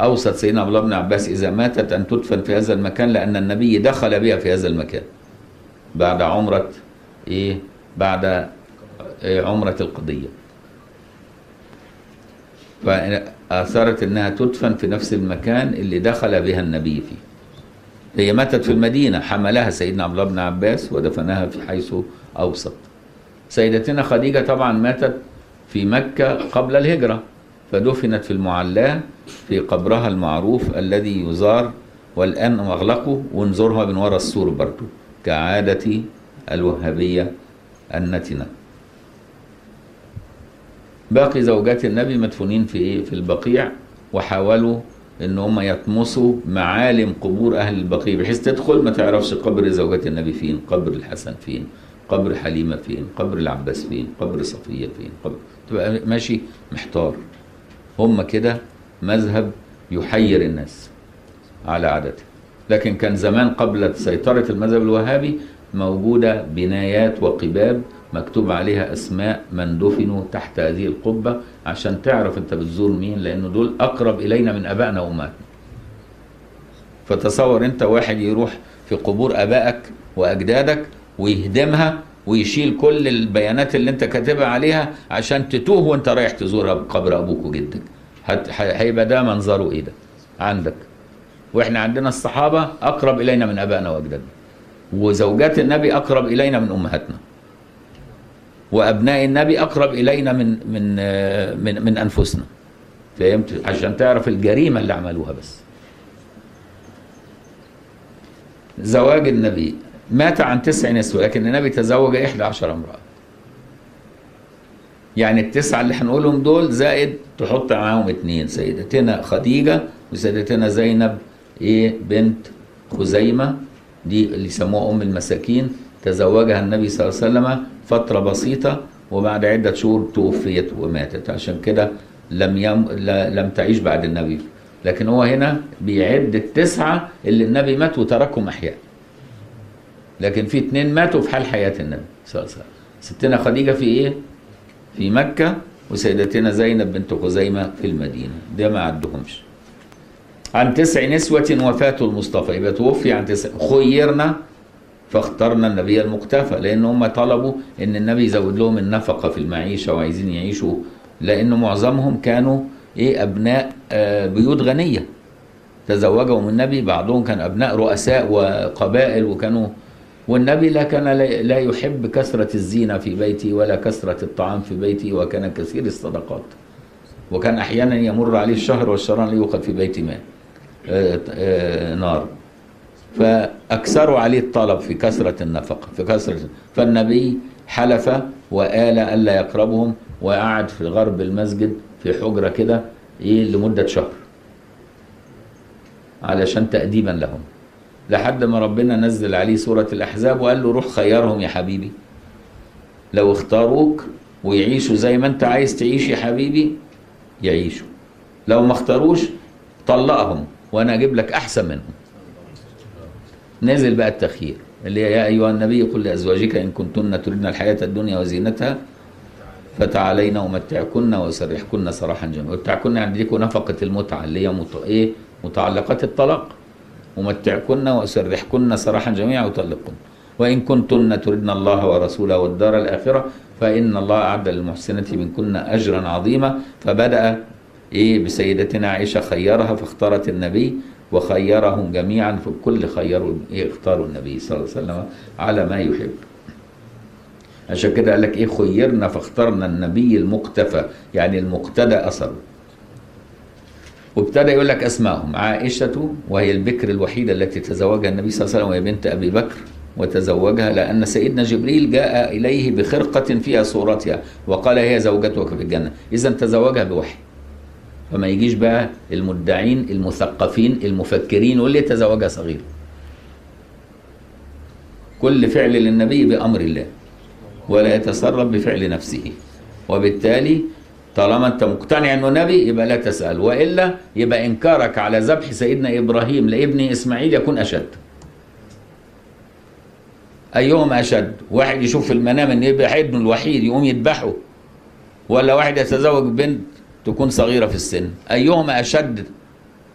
أوصت سيدنا عبد الله بن عباس إذا ماتت أن تدفن في هذا المكان لأن النبي دخل بها في هذا المكان. بعد عمرة إيه؟ بعد إيه؟ عمرة القضية. فأثرت أنها تدفن في نفس المكان اللي دخل بها النبي فيه. هي ماتت في المدينة حملها سيدنا عبد الله بن عباس ودفنها في حيث أوسط. سيدتنا خديجة طبعا ماتت في مكة قبل الهجرة. فدفنت في المعلاة في قبرها المعروف الذي يزار والآن مغلقه ونزورها من وراء السور برضه كعادة الوهابية النتنة. باقي زوجات النبي مدفونين في إيه؟ في البقيع وحاولوا إن هم يطمسوا معالم قبور أهل البقيع بحيث تدخل ما تعرفش قبر زوجات النبي فين قبر الحسن فين قبر حليمة فين قبر العباس فين قبر صفية فين قبر تبقى ماشي محتار. هم كده مذهب يحير الناس على عادته. لكن كان زمان قبل سيطرة المذهب الوهابي موجودة بنايات وقباب مكتوب عليها أسماء من دفنوا تحت هذه القبة عشان تعرف أنت بتزور مين لأنه دول أقرب إلينا من أبائنا وأمهاتنا فتصور أنت واحد يروح في قبور أبائك وأجدادك ويهدمها ويشيل كل البيانات اللي أنت كاتبها عليها عشان تتوه وأنت رايح تزورها بقبر أبوك وجدك. هيبقى ده منظره إيه ده؟ عندك. وإحنا عندنا الصحابة أقرب إلينا من ابائنا وأجدادنا. وزوجات النبي أقرب إلينا من أمهاتنا. وأبناء النبي أقرب إلينا من من من من أنفسنا. فهمت؟ عشان تعرف الجريمة اللي عملوها بس. زواج النبي مات عن تسع نسوة لكن النبي تزوج إحدى عشر امرأة. يعني التسعة اللي هنقولهم دول زائد تحط معاهم اتنين سيدتنا خديجة وسيدتنا زينب إيه بنت خزيمة دي اللي يسموها أم المساكين تزوجها النبي صلى الله عليه وسلم فترة بسيطة وبعد عدة شهور توفيت وماتت. عشان كده لم يم... لم تعيش بعد النبي. لكن هو هنا بيعد التسعة اللي النبي مات وتركهم أحياء. لكن في اتنين ماتوا في حال حياة النبي صلى الله عليه وسلم. ستنا خديجة في إيه؟ في مكة وسيدتنا زينب بنت خزيمة في المدينة. ده ما عدهمش. عن تسع نسوة وفاة المصطفى. يبقى توفي عن تسع خيرنا فاخترنا النبي المقتفى لأن هم طلبوا إن النبي يزود لهم النفقة في المعيشة وعايزين يعيشوا. لأن معظمهم كانوا إيه؟ أبناء آه بيوت غنية. تزوجهم النبي بعضهم كان أبناء رؤساء وقبائل وكانوا والنبي لا كان لا يحب كثرة الزينة في بيته ولا كثرة الطعام في بيته وكان كثير الصدقات. وكان أحيانا يمر عليه الشهر والشهران لا يوقد في بيت ماء آه آه نار. فأكثروا عليه الطلب في كثرة النفقة في كثرة فالنبي حلف وآل ألا يقربهم وقعد في غرب المسجد في حجرة كده إيه لمدة شهر. علشان تأديبا لهم. لحد ما ربنا نزل عليه سورة الأحزاب وقال له روح خيرهم يا حبيبي. لو اختاروك ويعيشوا زي ما انت عايز تعيش يا حبيبي يعيشوا. لو ما اختاروش طلقهم وأنا أجيب لك أحسن منهم. نزل بقى التخيير اللي هي يا أيها النبي قل لأزواجك إن كنتن تردن الحياة الدنيا وزينتها فتعالين أمتعكن وأسرحكن سراحا جميلا. ومتعكن يعني ديكوا نفقة المتعة اللي هي. إيه؟ متعلقات الطلاق. ومتعكن واسرحكن سراحا جميعا وطلقكن. وإن كنتن تردن الله ورسوله والدار الآخرة فإن الله أعد للمحسنات منكن أجرا عظيما. فبدأ إيه بسيدتنا عائشة خيرها فاختارت النبي وخيرهم جميعا في كل خيروا إيه اختاروا النبي صلى الله عليه وسلم على ما يحب. عشان كده قال لك إيه خيرنا فاخترنا النبي المقتفى يعني المقتدى أثره. وابتدى يقول لك اسمائهم عائشة وهي البكر الوحيدة التي تزوجها النبي صلى الله عليه وسلم وهي بنت أبي بكر وتزوجها لأن سيدنا جبريل جاء إليه بخرقة فيها صورتها وقال هي زوجتك في الجنة. اذا تزوجها بوحي. فما يجيش بقى المدعين المثقفين المفكرين يقول لي تزوجها صغير. كل فعل للنبي بأمر الله ولا يتصرف بفعل نفسه. وبالتالي طالما انت مقتنع انه نبي يبقى لا تسأل. وإلا يبقى إنكارك على ذبح سيدنا إبراهيم لابن إسماعيل يكون أشد. أيهما أشد؟ واحد يشوف في المنام ان يبقى ابنه الوحيد يقوم يذبحه. ولا واحد يتزوج بنت تكون صغيرة في السن؟ أيهما أشد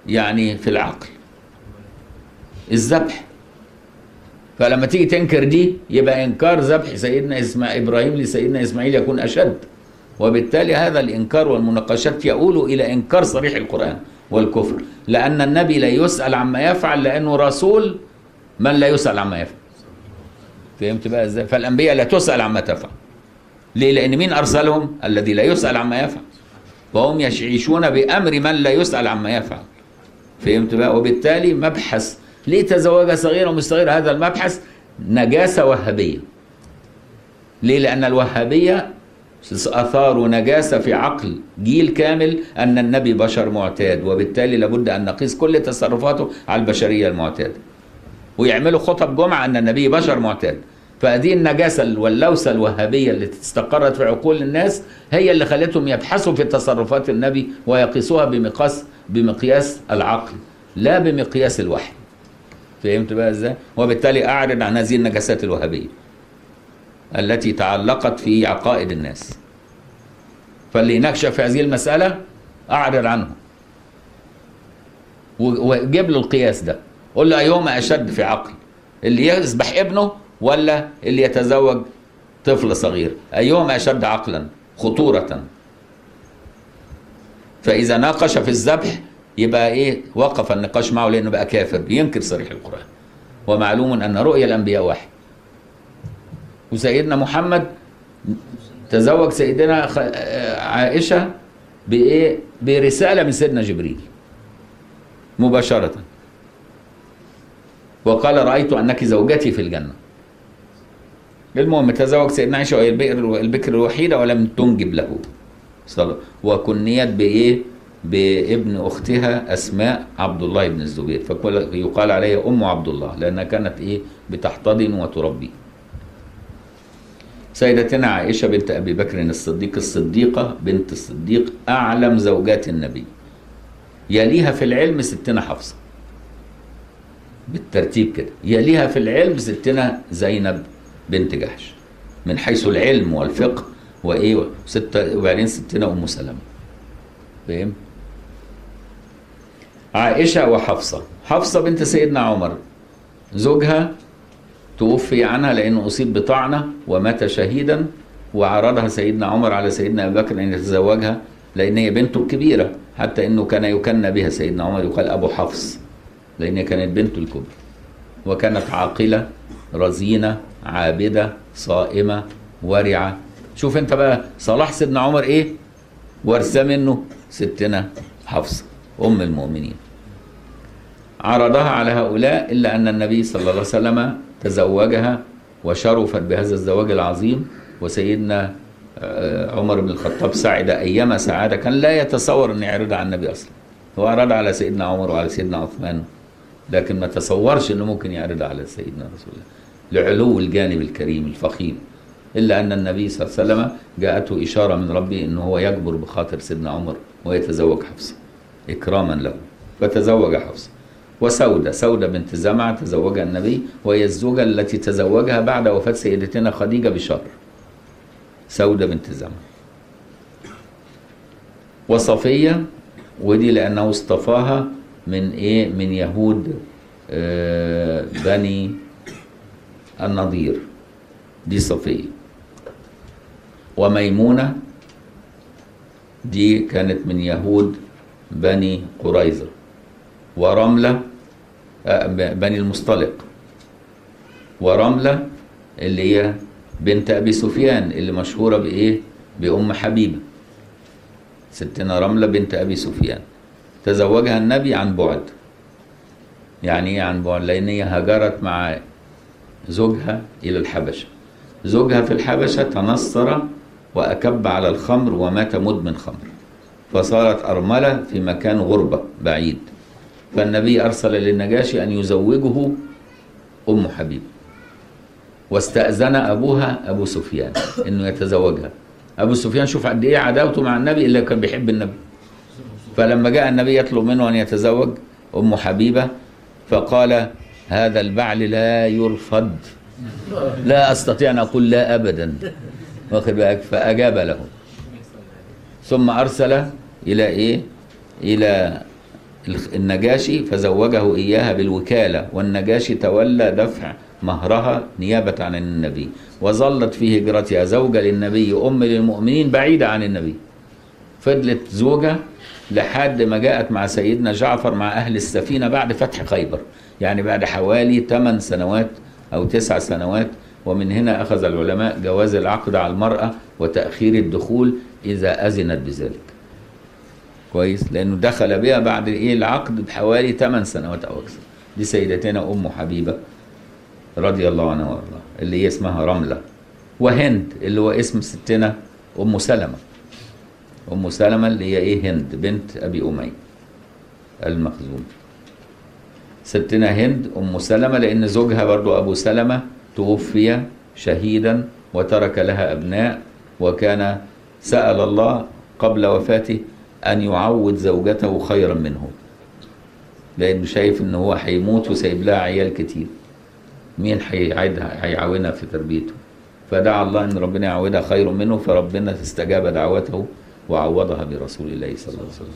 يعني في العقل؟ الذبح. فلما تيجي تنكر دي يبقى إنكار ذبح سيدنا إسماعيل إبراهيم لسيدنا إسماعيل يكون أشد. وبالتالي هذا الإنكار والمناقشات يؤول إلى إنكار صريح القرآن والكفر. لأن النبي لا يسأل عما يفعل لأنه رسول من لا يسأل عما يفعل. فهمت بقى إزاي؟ فالأنبياء لا تسأل عما تفعل. ليه؟ لأن مين أرسلهم؟ الذي لا يسأل عما يفعل. وهم يعيشون بأمر من لا يسأل عما يفعل. فهمت بقى؟ وبالتالي مبحث. ليه تزوجها صغيرة ومش صغيرة هذا المبحث؟ نجاسة وهابية. ليه؟ لأن الوهابية أثاروا نجاسة في عقل. جيل كامل أن النبي بشر معتاد وبالتالي لابد أن نقيس كل تصرفاته على البشرية المعتادة. ويعملوا خطب جمعة أن النبي بشر معتاد. فهذه النجاسة واللوسة الوهابية اللي استقرت في عقول الناس هي اللي خلتهم يبحثوا في تصرفات النبي ويقيسوها بمقياس بمقياس العقل لا بمقياس الوحي. فهمت بقى إزاي؟ وبالتالي أعرض عن هذه النجاسات الوهابية. التي تعلقت في عقائد الناس. فاللي يناقش في هذه المسألة أعرض عنه. وجيب له القياس ده. قول له أيهما أشد في عقل؟ اللي يذبح ابنه ولا اللي يتزوج طفل صغير؟ أيهما أشد عقلا؟ خطورة. فإذا ناقش في الذبح يبقى إيه؟ وقف النقاش معه لأنه بقى كافر. ينكر صريح القرآن. ومعلوم أن رؤيا الأنبياء واحد. وسيدنا محمد تزوج سيدنا عائشة بإيه؟ برسالة من سيدنا جبريل مباشرة. وقال رأيت أنك زوجتي في الجنة. المهم تزوج سيدنا عائشة وهي البكر الوحيدة ولم تنجب له. صلى وكنيت بإيه؟ بابن أختها أسماء عبد الله بن الزبير. فيقال عليها أم عبد الله لأنها كانت إيه؟ بتحتضن وتربي. سيدتنا عائشة بنت أبي بكر الصديق الصديقة بنت الصديق أعلم زوجات النبي. يليها في العلم ستنا حفصة. بالترتيب كده. يليها في العلم ستنا زينب بنت جحش. من حيث العلم والفقه وإيه ستة وبعدين ستنا أم سلمة. فاهم؟ عائشة وحفصة. حفصة بنت سيدنا عمر. زوجها توفي عنها لأنه أصيب بطعنة ومات شهيدا وعرضها سيدنا عمر على سيدنا أبي بكر أن يتزوجها لأن هي بنته الكبيرة حتى أنه كان يكنى بها سيدنا عمر يقال أبو حفص لأن كانت بنته الكبرى. وكانت عاقلة رزينة عابدة صائمة ورعة. شوف أنت بقى صلاح سيدنا عمر إيه؟ ورثة منه ستنا حفصة أم المؤمنين. عرضها على هؤلاء إلا أن النبي صلى الله عليه وسلم تزوجها وشرفت بهذا الزواج العظيم وسيدنا آه، عمر بن الخطاب سعد أيما سعادة كان لا يتصور أن يعرضها على النبي أصلا. هو عرض على سيدنا عمر وعلى سيدنا عثمان لكن ما تصورش أنه ممكن يعرضها على سيدنا رسول الله. لعلو الجانب الكريم الفخيم. إلا أن النبي صلى الله عليه وسلم جاءته إشارة من ربه أنه هو يجبر بخاطر سيدنا عمر ويتزوج حفصة إكراما له. فتزوج حفصة. وسودة. سودة بنت زمعة تزوجها النبي وهي الزوجة التي تزوجها بعد وفاة سيدتنا خديجة بشهر سودة بنت زمعة. وصفية ودي لأنه اصطفاها من إيه؟ من يهود آه، بني النضير. دي صفية. وميمونة دي كانت من يهود بني قريظة. ورملة آه، بني المصطلق. ورملة اللي هي بنت أبي سفيان اللي مشهورة بإيه؟ بأم حبيبة. ستنا رملة بنت أبي سفيان. تزوجها النبي عن بعد. يعني إيه عن بعد؟ لأن هي هاجرت مع زوجها إلى الحبشة. زوجها في الحبشة تنصر وأكب على الخمر ومات مدمن خمر. فصارت أرملة في مكان غربة بعيد. فالنبي أرسل للنجاشي أن يزوجه أم حبيب. واستأذن أبوها أبو سفيان إنه يتزوجها. أبو سفيان شوف قد إيه عداوته مع النبي إلا كان بيحب النبي. فلما جاء النبي يطلب منه أن يتزوج أم حبيبة فقال هذا البعل لا يرفض. لا أستطيع أن أقول لا أبدا. واخد بالك؟ فأجاب له. ثم أرسل إلى إيه؟ إلى النجاشي فزوجه إياها بالوكالة والنجاشي تولى دفع مهرها نيابة عن النبي. وظلت في هجرتها زوجة للنبي أم للمؤمنين بعيدة عن النبي. فضلت زوجة لحد ما جاءت مع سيدنا جعفر مع أهل السفينة بعد فتح خيبر. يعني بعد حوالي 8 سنوات أو 9 سنوات ومن هنا أخذ العلماء جواز العقد على المرأة وتأخير الدخول إذا أذنت بذلك. كويس لأنه دخل بها بعد إيه؟ العقد بحوالي 8 سنوات أو أكثر. دي سيدتنا أم حبيبة رضي الله عنها وأرضاها اللي هي اسمها رملة. وهند اللي هو اسم ستنا أم سلمة. أم سلمة اللي هي إيه؟ هند بنت أبي أمية المخزوم ستنا هند أم سلمة لأن زوجها برضو أبو سلمة توفي شهيدا وترك لها أبناء وكان سأل الله قبل وفاته أن يعوض زوجته خيرا منه. لأنه شايف إن هو هيموت وسايب لها عيال كتير. مين هيعيدها هيعاونها في تربيته؟ فدعا الله إن ربنا يعودها خير منه فربنا استجاب دعوته وعوضها برسول الله صلى الله عليه وسلم.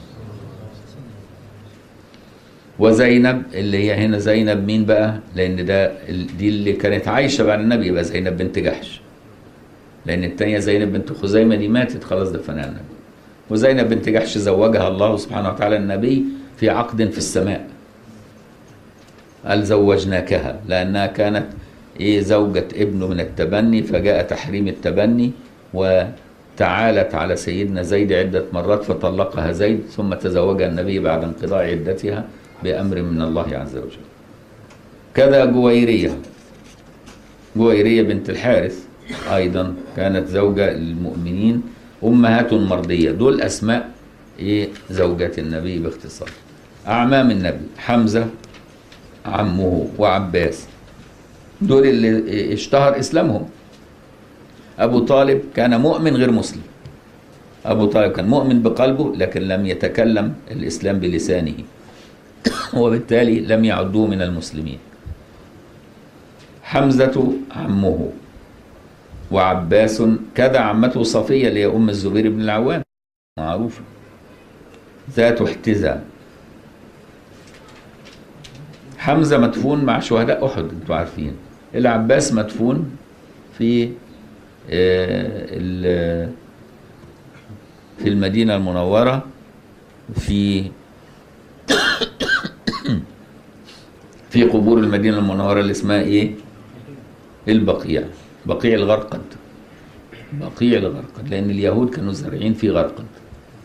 وزينب اللي هي هنا زينب مين بقى؟ لأن ده دي اللي كانت عايشة بعد النبي يبقى زينب بنت جحش. لأن الثانية زينب بنت خزيمة دي ماتت خلاص دفنها النبي وزينب بنت جحش زوجها الله سبحانه وتعالى النبي في عقد في السماء. قال زوجناكها لأنها كانت إيه زوجة ابنه من التبني فجاء تحريم التبني وتعالت على سيدنا زيد عدة مرات فطلقها زيد ثم تزوجها النبي بعد انقضاء عدتها بأمر من الله عز وجل. كذا جويرية. جويرية بنت الحارث أيضا كانت زوجة للمؤمنين أمهات مرضية. دول أسماء إيه؟ زوجات النبي باختصار. أعمام النبي. حمزة عمه وعباس. دول اللي اشتهر إسلامهم. أبو طالب كان مؤمن غير مسلم. أبو طالب كان مؤمن بقلبه لكن لم يتكلم الإسلام بلسانه. <coughs> وبالتالي لم يعدوه من المسلمين. حمزة عمه. وعباس كذا عمته صفية اللي هي أم الزبير بن العوام. معروفة ذات احتزام. حمزة مدفون مع شهداء أحد أنتوا عارفين. العباس مدفون في آه، في المدينة المنورة في <coughs> في قبور المدينة المنورة اللي اسمها إيه؟ البقيع. بقيع الغرقد. بقيع الغرقد لأن اليهود كانوا زارعين في غرقد.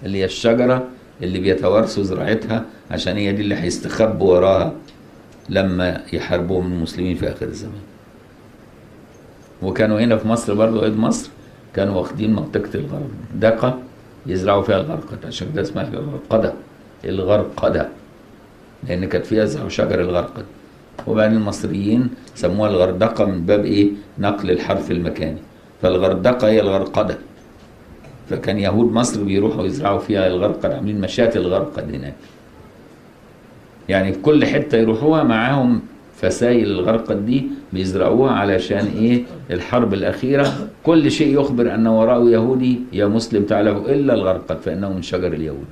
اللي هي الشجرة اللي بيتوارثوا زراعتها عشان هي دي اللي هيستخبوا وراها لما يحاربوهم المسلمين في آخر الزمان. وكانوا هنا في مصر برضو عيد مصر كانوا واخدين منطقة الغردقة يزرعوا فيها الغرقد. عشان كده اسمها الغرقدة. الغرقدة. لأن كانت فيها شجر الغرقد. وبعدين المصريين سموها الغردقة من باب إيه؟ نقل الحرف المكاني. فالغردقة هي الغرقدة. فكان يهود مصر بيروحوا يزرعوا فيها الغرقد عاملين مشات الغرقد هناك. يعني في كل حتة يروحوها معاهم فسايل الغرقد دي بيزرعوها علشان إيه؟ الحرب الأخيرة. كل شيء يخبر أن وراءه يهودي يا مسلم تعلمه إلا الغرقد فإنه من شجر اليهود.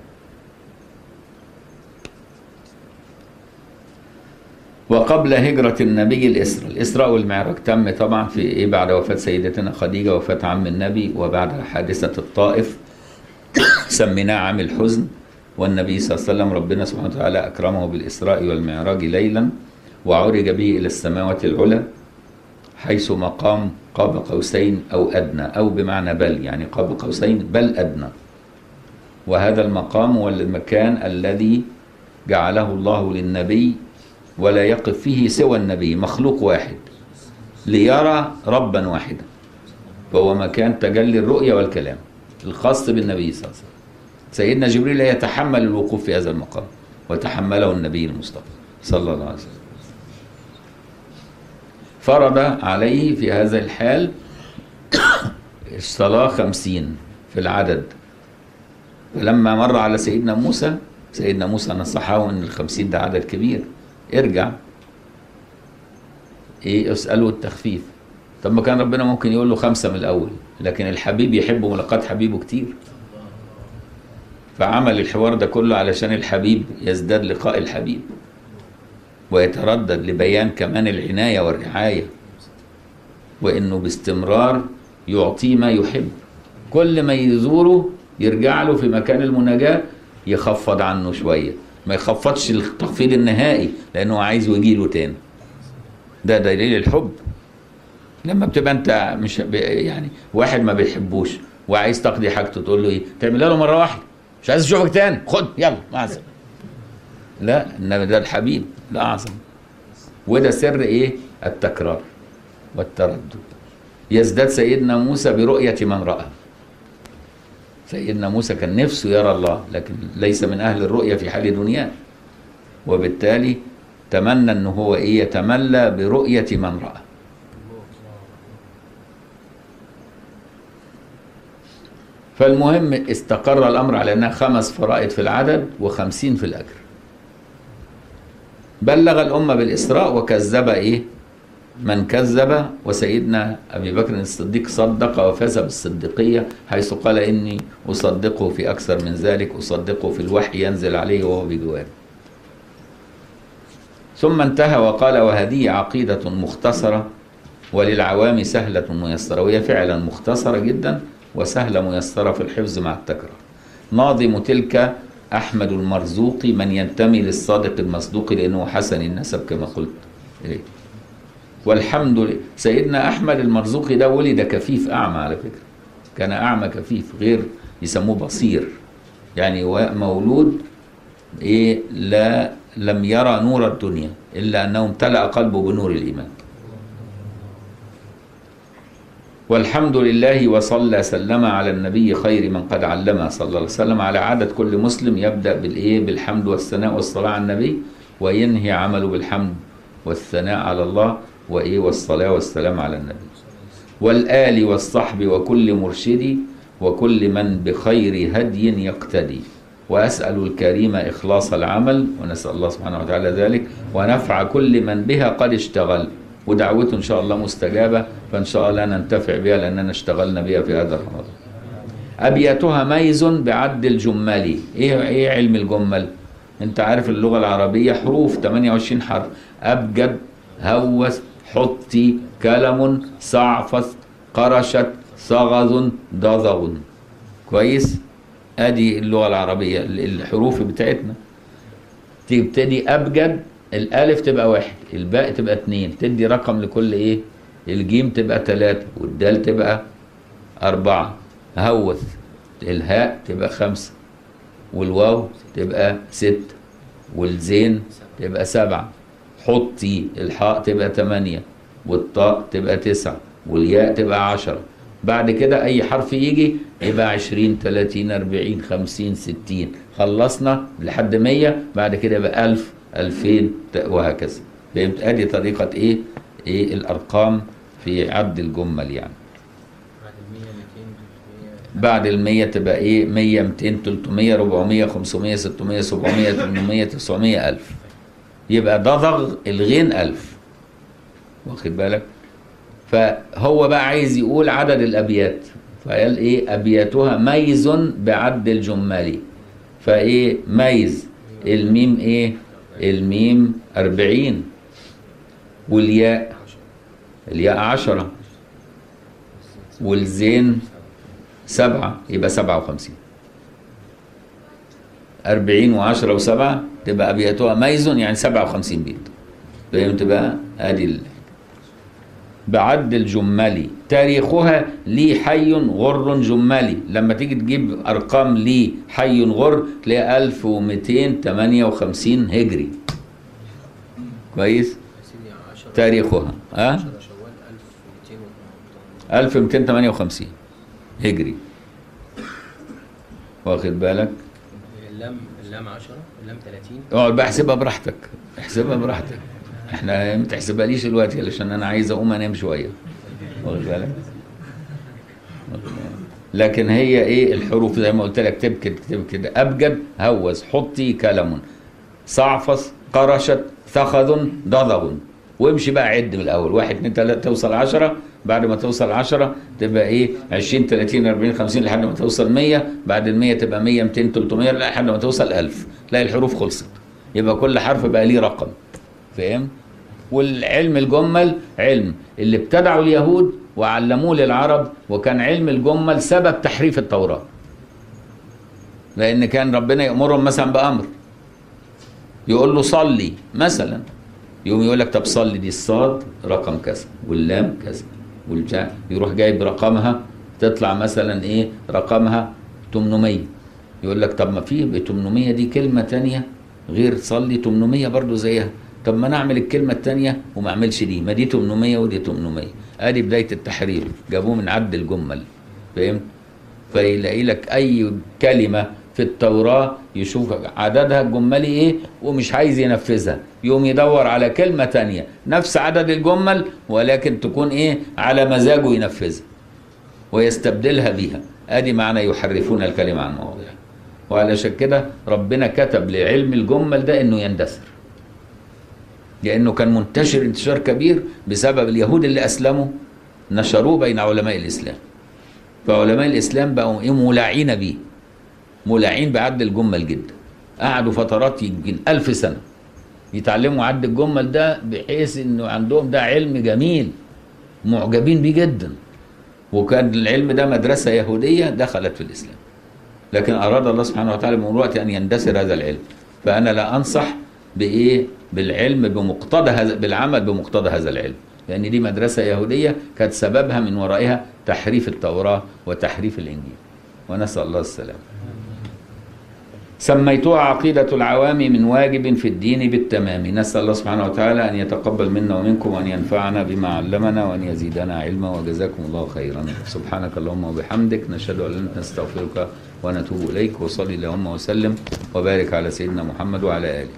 وقبل هجرة النبي الإسراء. الإسراء والمعراج تم طبعا في إيه؟ بعد وفاة سيدتنا خديجة وفاة عم النبي وبعد حادثة الطائف. <coughs> سميناه عام الحزن والنبي صلى الله عليه وسلم ربنا سبحانه وتعالى أكرمه بالإسراء والمعراج ليلا وعرج به إلى السماوات العلى حيث مقام قاب قوسين أو أدنى. أو بمعنى بل يعني قاب قوسين بل أدنى. وهذا المقام هو المكان الذي جعله الله للنبي ولا يقف فيه سوى النبي مخلوق واحد ليرى ربا واحدا فهو مكان تجلي الرؤية والكلام الخاص بالنبي صلى الله عليه وسلم. سيدنا جبريل لا يتحمل الوقوف في هذا المقام وتحمله النبي المصطفى صلى الله عليه وسلم. فرض عليه في هذا الحال الصلاة خمسين في العدد. فلما مر على سيدنا موسى سيدنا موسى نصحه إن الخمسين ده عدد كبير. ارجع. إيه اسأله التخفيف. طب ما كان ربنا ممكن يقول له خمسة من الأول لكن الحبيب يحب ملاقات حبيبه كتير. فعمل الحوار ده كله علشان الحبيب يزداد لقاء الحبيب ويتردد لبيان كمان العناية والرعاية وإنه باستمرار يعطيه ما يحب. كل ما يزوره يرجع له في مكان المناجاة يخفض عنه شوية. ما يخفضش التخفيض النهائي لأنه عايز يجي له تاني. ده دليل الحب. لما بتبقى أنت مش يعني واحد ما بيحبوش وعايز تقضي حاجته تقول له إيه؟ تعملها له مرة واحدة. مش عايز اشوفك تاني. خد يلا مع لا إنما ده الحبيب. الاعظم وده سر إيه؟ التكرار والتردد. يزداد سيدنا موسى برؤية من رأى. سيدنا موسى كان نفسه يرى الله لكن ليس من أهل الرؤية في حال دنياه وبالتالي تمنى أنه هو إيه يتملى برؤية من رأى. فالمهم استقر الأمر على أنها خمس فرائض في العدد وخمسين في الأجر بلغ الأمة بالإسراء وكذب إيه؟ من كذب وسيدنا أبي بكر الصديق صدق وفاز بالصديقية حيث قال إني أصدقه في أكثر من ذلك أصدقه في الوحي ينزل عليه وهو بجواره ثم انتهى وقال وهذه عقيدة مختصرة وللعوام سهلة ميسرة. وهي فعلا مختصرة جدا وسهلة ميسرة في الحفظ مع التكرار. ناظم تلك أحمد المرزوقي من ينتمي للصادق المصدوق لأنه حسن النسب كما قلت إليه. والحمد لله. سيدنا أحمد المرزوقي ده ولد كفيف أعمى على فكرة. كان أعمى كفيف غير يسموه بصير. يعني مولود إيه لا لم يرى نور الدنيا إلا أنه امتلأ قلبه بنور الإيمان. والحمد لله وصلى سلم على النبي خير من قد علم صلى الله عليه وسلم. على عادة كل مسلم يبدأ بالإيه بالحمد والثناء والصلاة على النبي وينهي عمله بالحمد والثناء على الله. وإيه والصلاة والسلام على النبي. والآل والصحب وكل مرشد وكل من بخير هدي يقتدي. وأسأل الكريم إخلاص العمل ونسأل الله سبحانه وتعالى ذلك. ونفع كل من بها قد اشتغل. ودعوته إن شاء الله مستجابة. فإن شاء الله ننتفع بها لأننا اشتغلنا بها في هذا رمضان أبياتها ميز بعد الجمالي إيه, إيه علم الجمل؟ أنت عارف اللغة العربية حروف 28 حرف. أبجد هوس حطي كلم صعفت قرشت صغذ ضضغ كويس؟ أدي اللغة العربية الحروف بتاعتنا. تبتدي أبجد الألف تبقى واحد الباء تبقى اتنين تدي رقم لكل إيه؟ الجيم تبقى تلاتة والدال تبقى أربعة. هوث الهاء تبقى خمسة والواو تبقى ستة والزين تبقى سبعة. حطي الحاء تبقى تمانية والطاء تبقى تسعة والياء تبقى عشرة. بعد كده أي حرف يجي يبقى عشرين تلاتين أربعين خمسين ستين. خلصنا لحد مية بعد كده يبقى ألف ألفين وهكذا. فهمت؟ أدي طريقة إيه؟ إيه الأرقام في عد الجمل يعني. بعد بعد المية تبقى إيه؟ مية ميتين تلتمية ربعمية خمسمية ستمية سبعمية تمنمية تسعمية ألف. يبقى ضغط الغين ألف. واخد بالك؟ فهو بقى عايز يقول عدد الأبيات. فقال إيه؟ أبياتها ميز بعد الجمالي فإيه؟ ميز. الميم إيه؟ الميم أربعين. والياء؟ الياء عشرة. والزين سبعة. يبقى سبعة وخمسين. أربعين وعشرة وسبعة. تبقى أبياتها ميزون يعني 57 بيت. فهمت تبقى أدي بعد الجملي تاريخها لي حي غر جملي لما تيجي تجيب أرقام لي حي غر تلاقي 1258 هجري. كويس؟ تاريخها. ها؟ أه؟ 1258 هجري. واخد بالك؟ اللام اللام 10 30 اقعد آه، بقى احسبها براحتك. احسبها براحتك. إحنا ما تحسبهاليش دلوقتي علشان أنا عايز أقوم أنام شوية. واخد بالك؟ لكن هي إيه؟ الحروف زي ما قلت لك تبكد تبكد أبجد هوز حطي كلم. صعفص قرشت ثخذ ضضغ وامشي بقى عد من الأول. واحد اتنين تلاتة توصل عشرة. بعد ما توصل عشرة تبقى إيه؟ 20 30 40 50 لحد ما توصل 100 بعد ال 100 تبقى 100 200 300 لحد ما توصل 1000 تلاقي الحروف خلصت. يبقى كل حرف بقى ليه رقم. فاهم؟ والعلم الجمل علم. اللي ابتدعه اليهود وعلموه للعرب وكان علم الجمل سبب تحريف التوراة. لأن كان ربنا يأمرهم مثلا بأمر. يقول له صلي مثلا. يقوم يقول لك طب صلي دي الصاد رقم كذا واللام كذا. يروح جايب رقمها تطلع مثلا إيه رقمها 800 يقول لك طب ما في ب 800 دي كلمة تانية غير صلي 800 برضو زيها. طب ما نعمل الكلمة التانية وما أعملش دي. ما دي 800 ودي 800 آدي بداية التحرير. جابوه من عد الجمل. فهمت؟ فيلاقي لك أي كلمة في التوراة يشوف عددها الجمالي إيه؟ ومش عايز ينفذها. يقوم يدور على كلمة تانية. نفس عدد الجمل ولكن تكون إيه؟ على مزاجه ينفذها. ويستبدلها بيها. أدي معنى يحرفون الكلمة عن مواضعها وعلشان كده ربنا كتب لعلم الجمل ده إنه يندثر. لأنه كان منتشر انتشار كبير بسبب اليهود اللي أسلموا نشروه بين علماء الإسلام. فعلماء الإسلام بقوا إيه؟ مولعين بيه. مولعين بعد الجمل جدا. قعدوا فترات يمكن ألف سنة يتعلموا عد الجمل ده بحيث إنه عندهم ده علم جميل معجبين بيه جدا. وكان العلم ده مدرسة يهودية دخلت في الإسلام. لكن أراد الله سبحانه وتعالى من الوقت أن يندثر هذا العلم. فأنا لا أنصح بإيه؟ بالعلم بمقتضى هذا بالعمل بمقتضى هذا العلم. لأن دي مدرسة يهودية كانت سببها من ورائها تحريف التوراة وتحريف الإنجيل. ونسأل الله السلامة. سميتها عقيدة العوام من واجب في الدين بالتمام. نسأل الله سبحانه وتعالى أن يتقبل منا ومنكم وأن ينفعنا بما علمنا وأن يزيدنا علما وجزاكم الله خيرا. سبحانك اللهم وبحمدك. نشهد أن نستغفرك ونتوب إليك. وصلي اللهم وسلم وبارك على سيدنا محمد وعلى آله.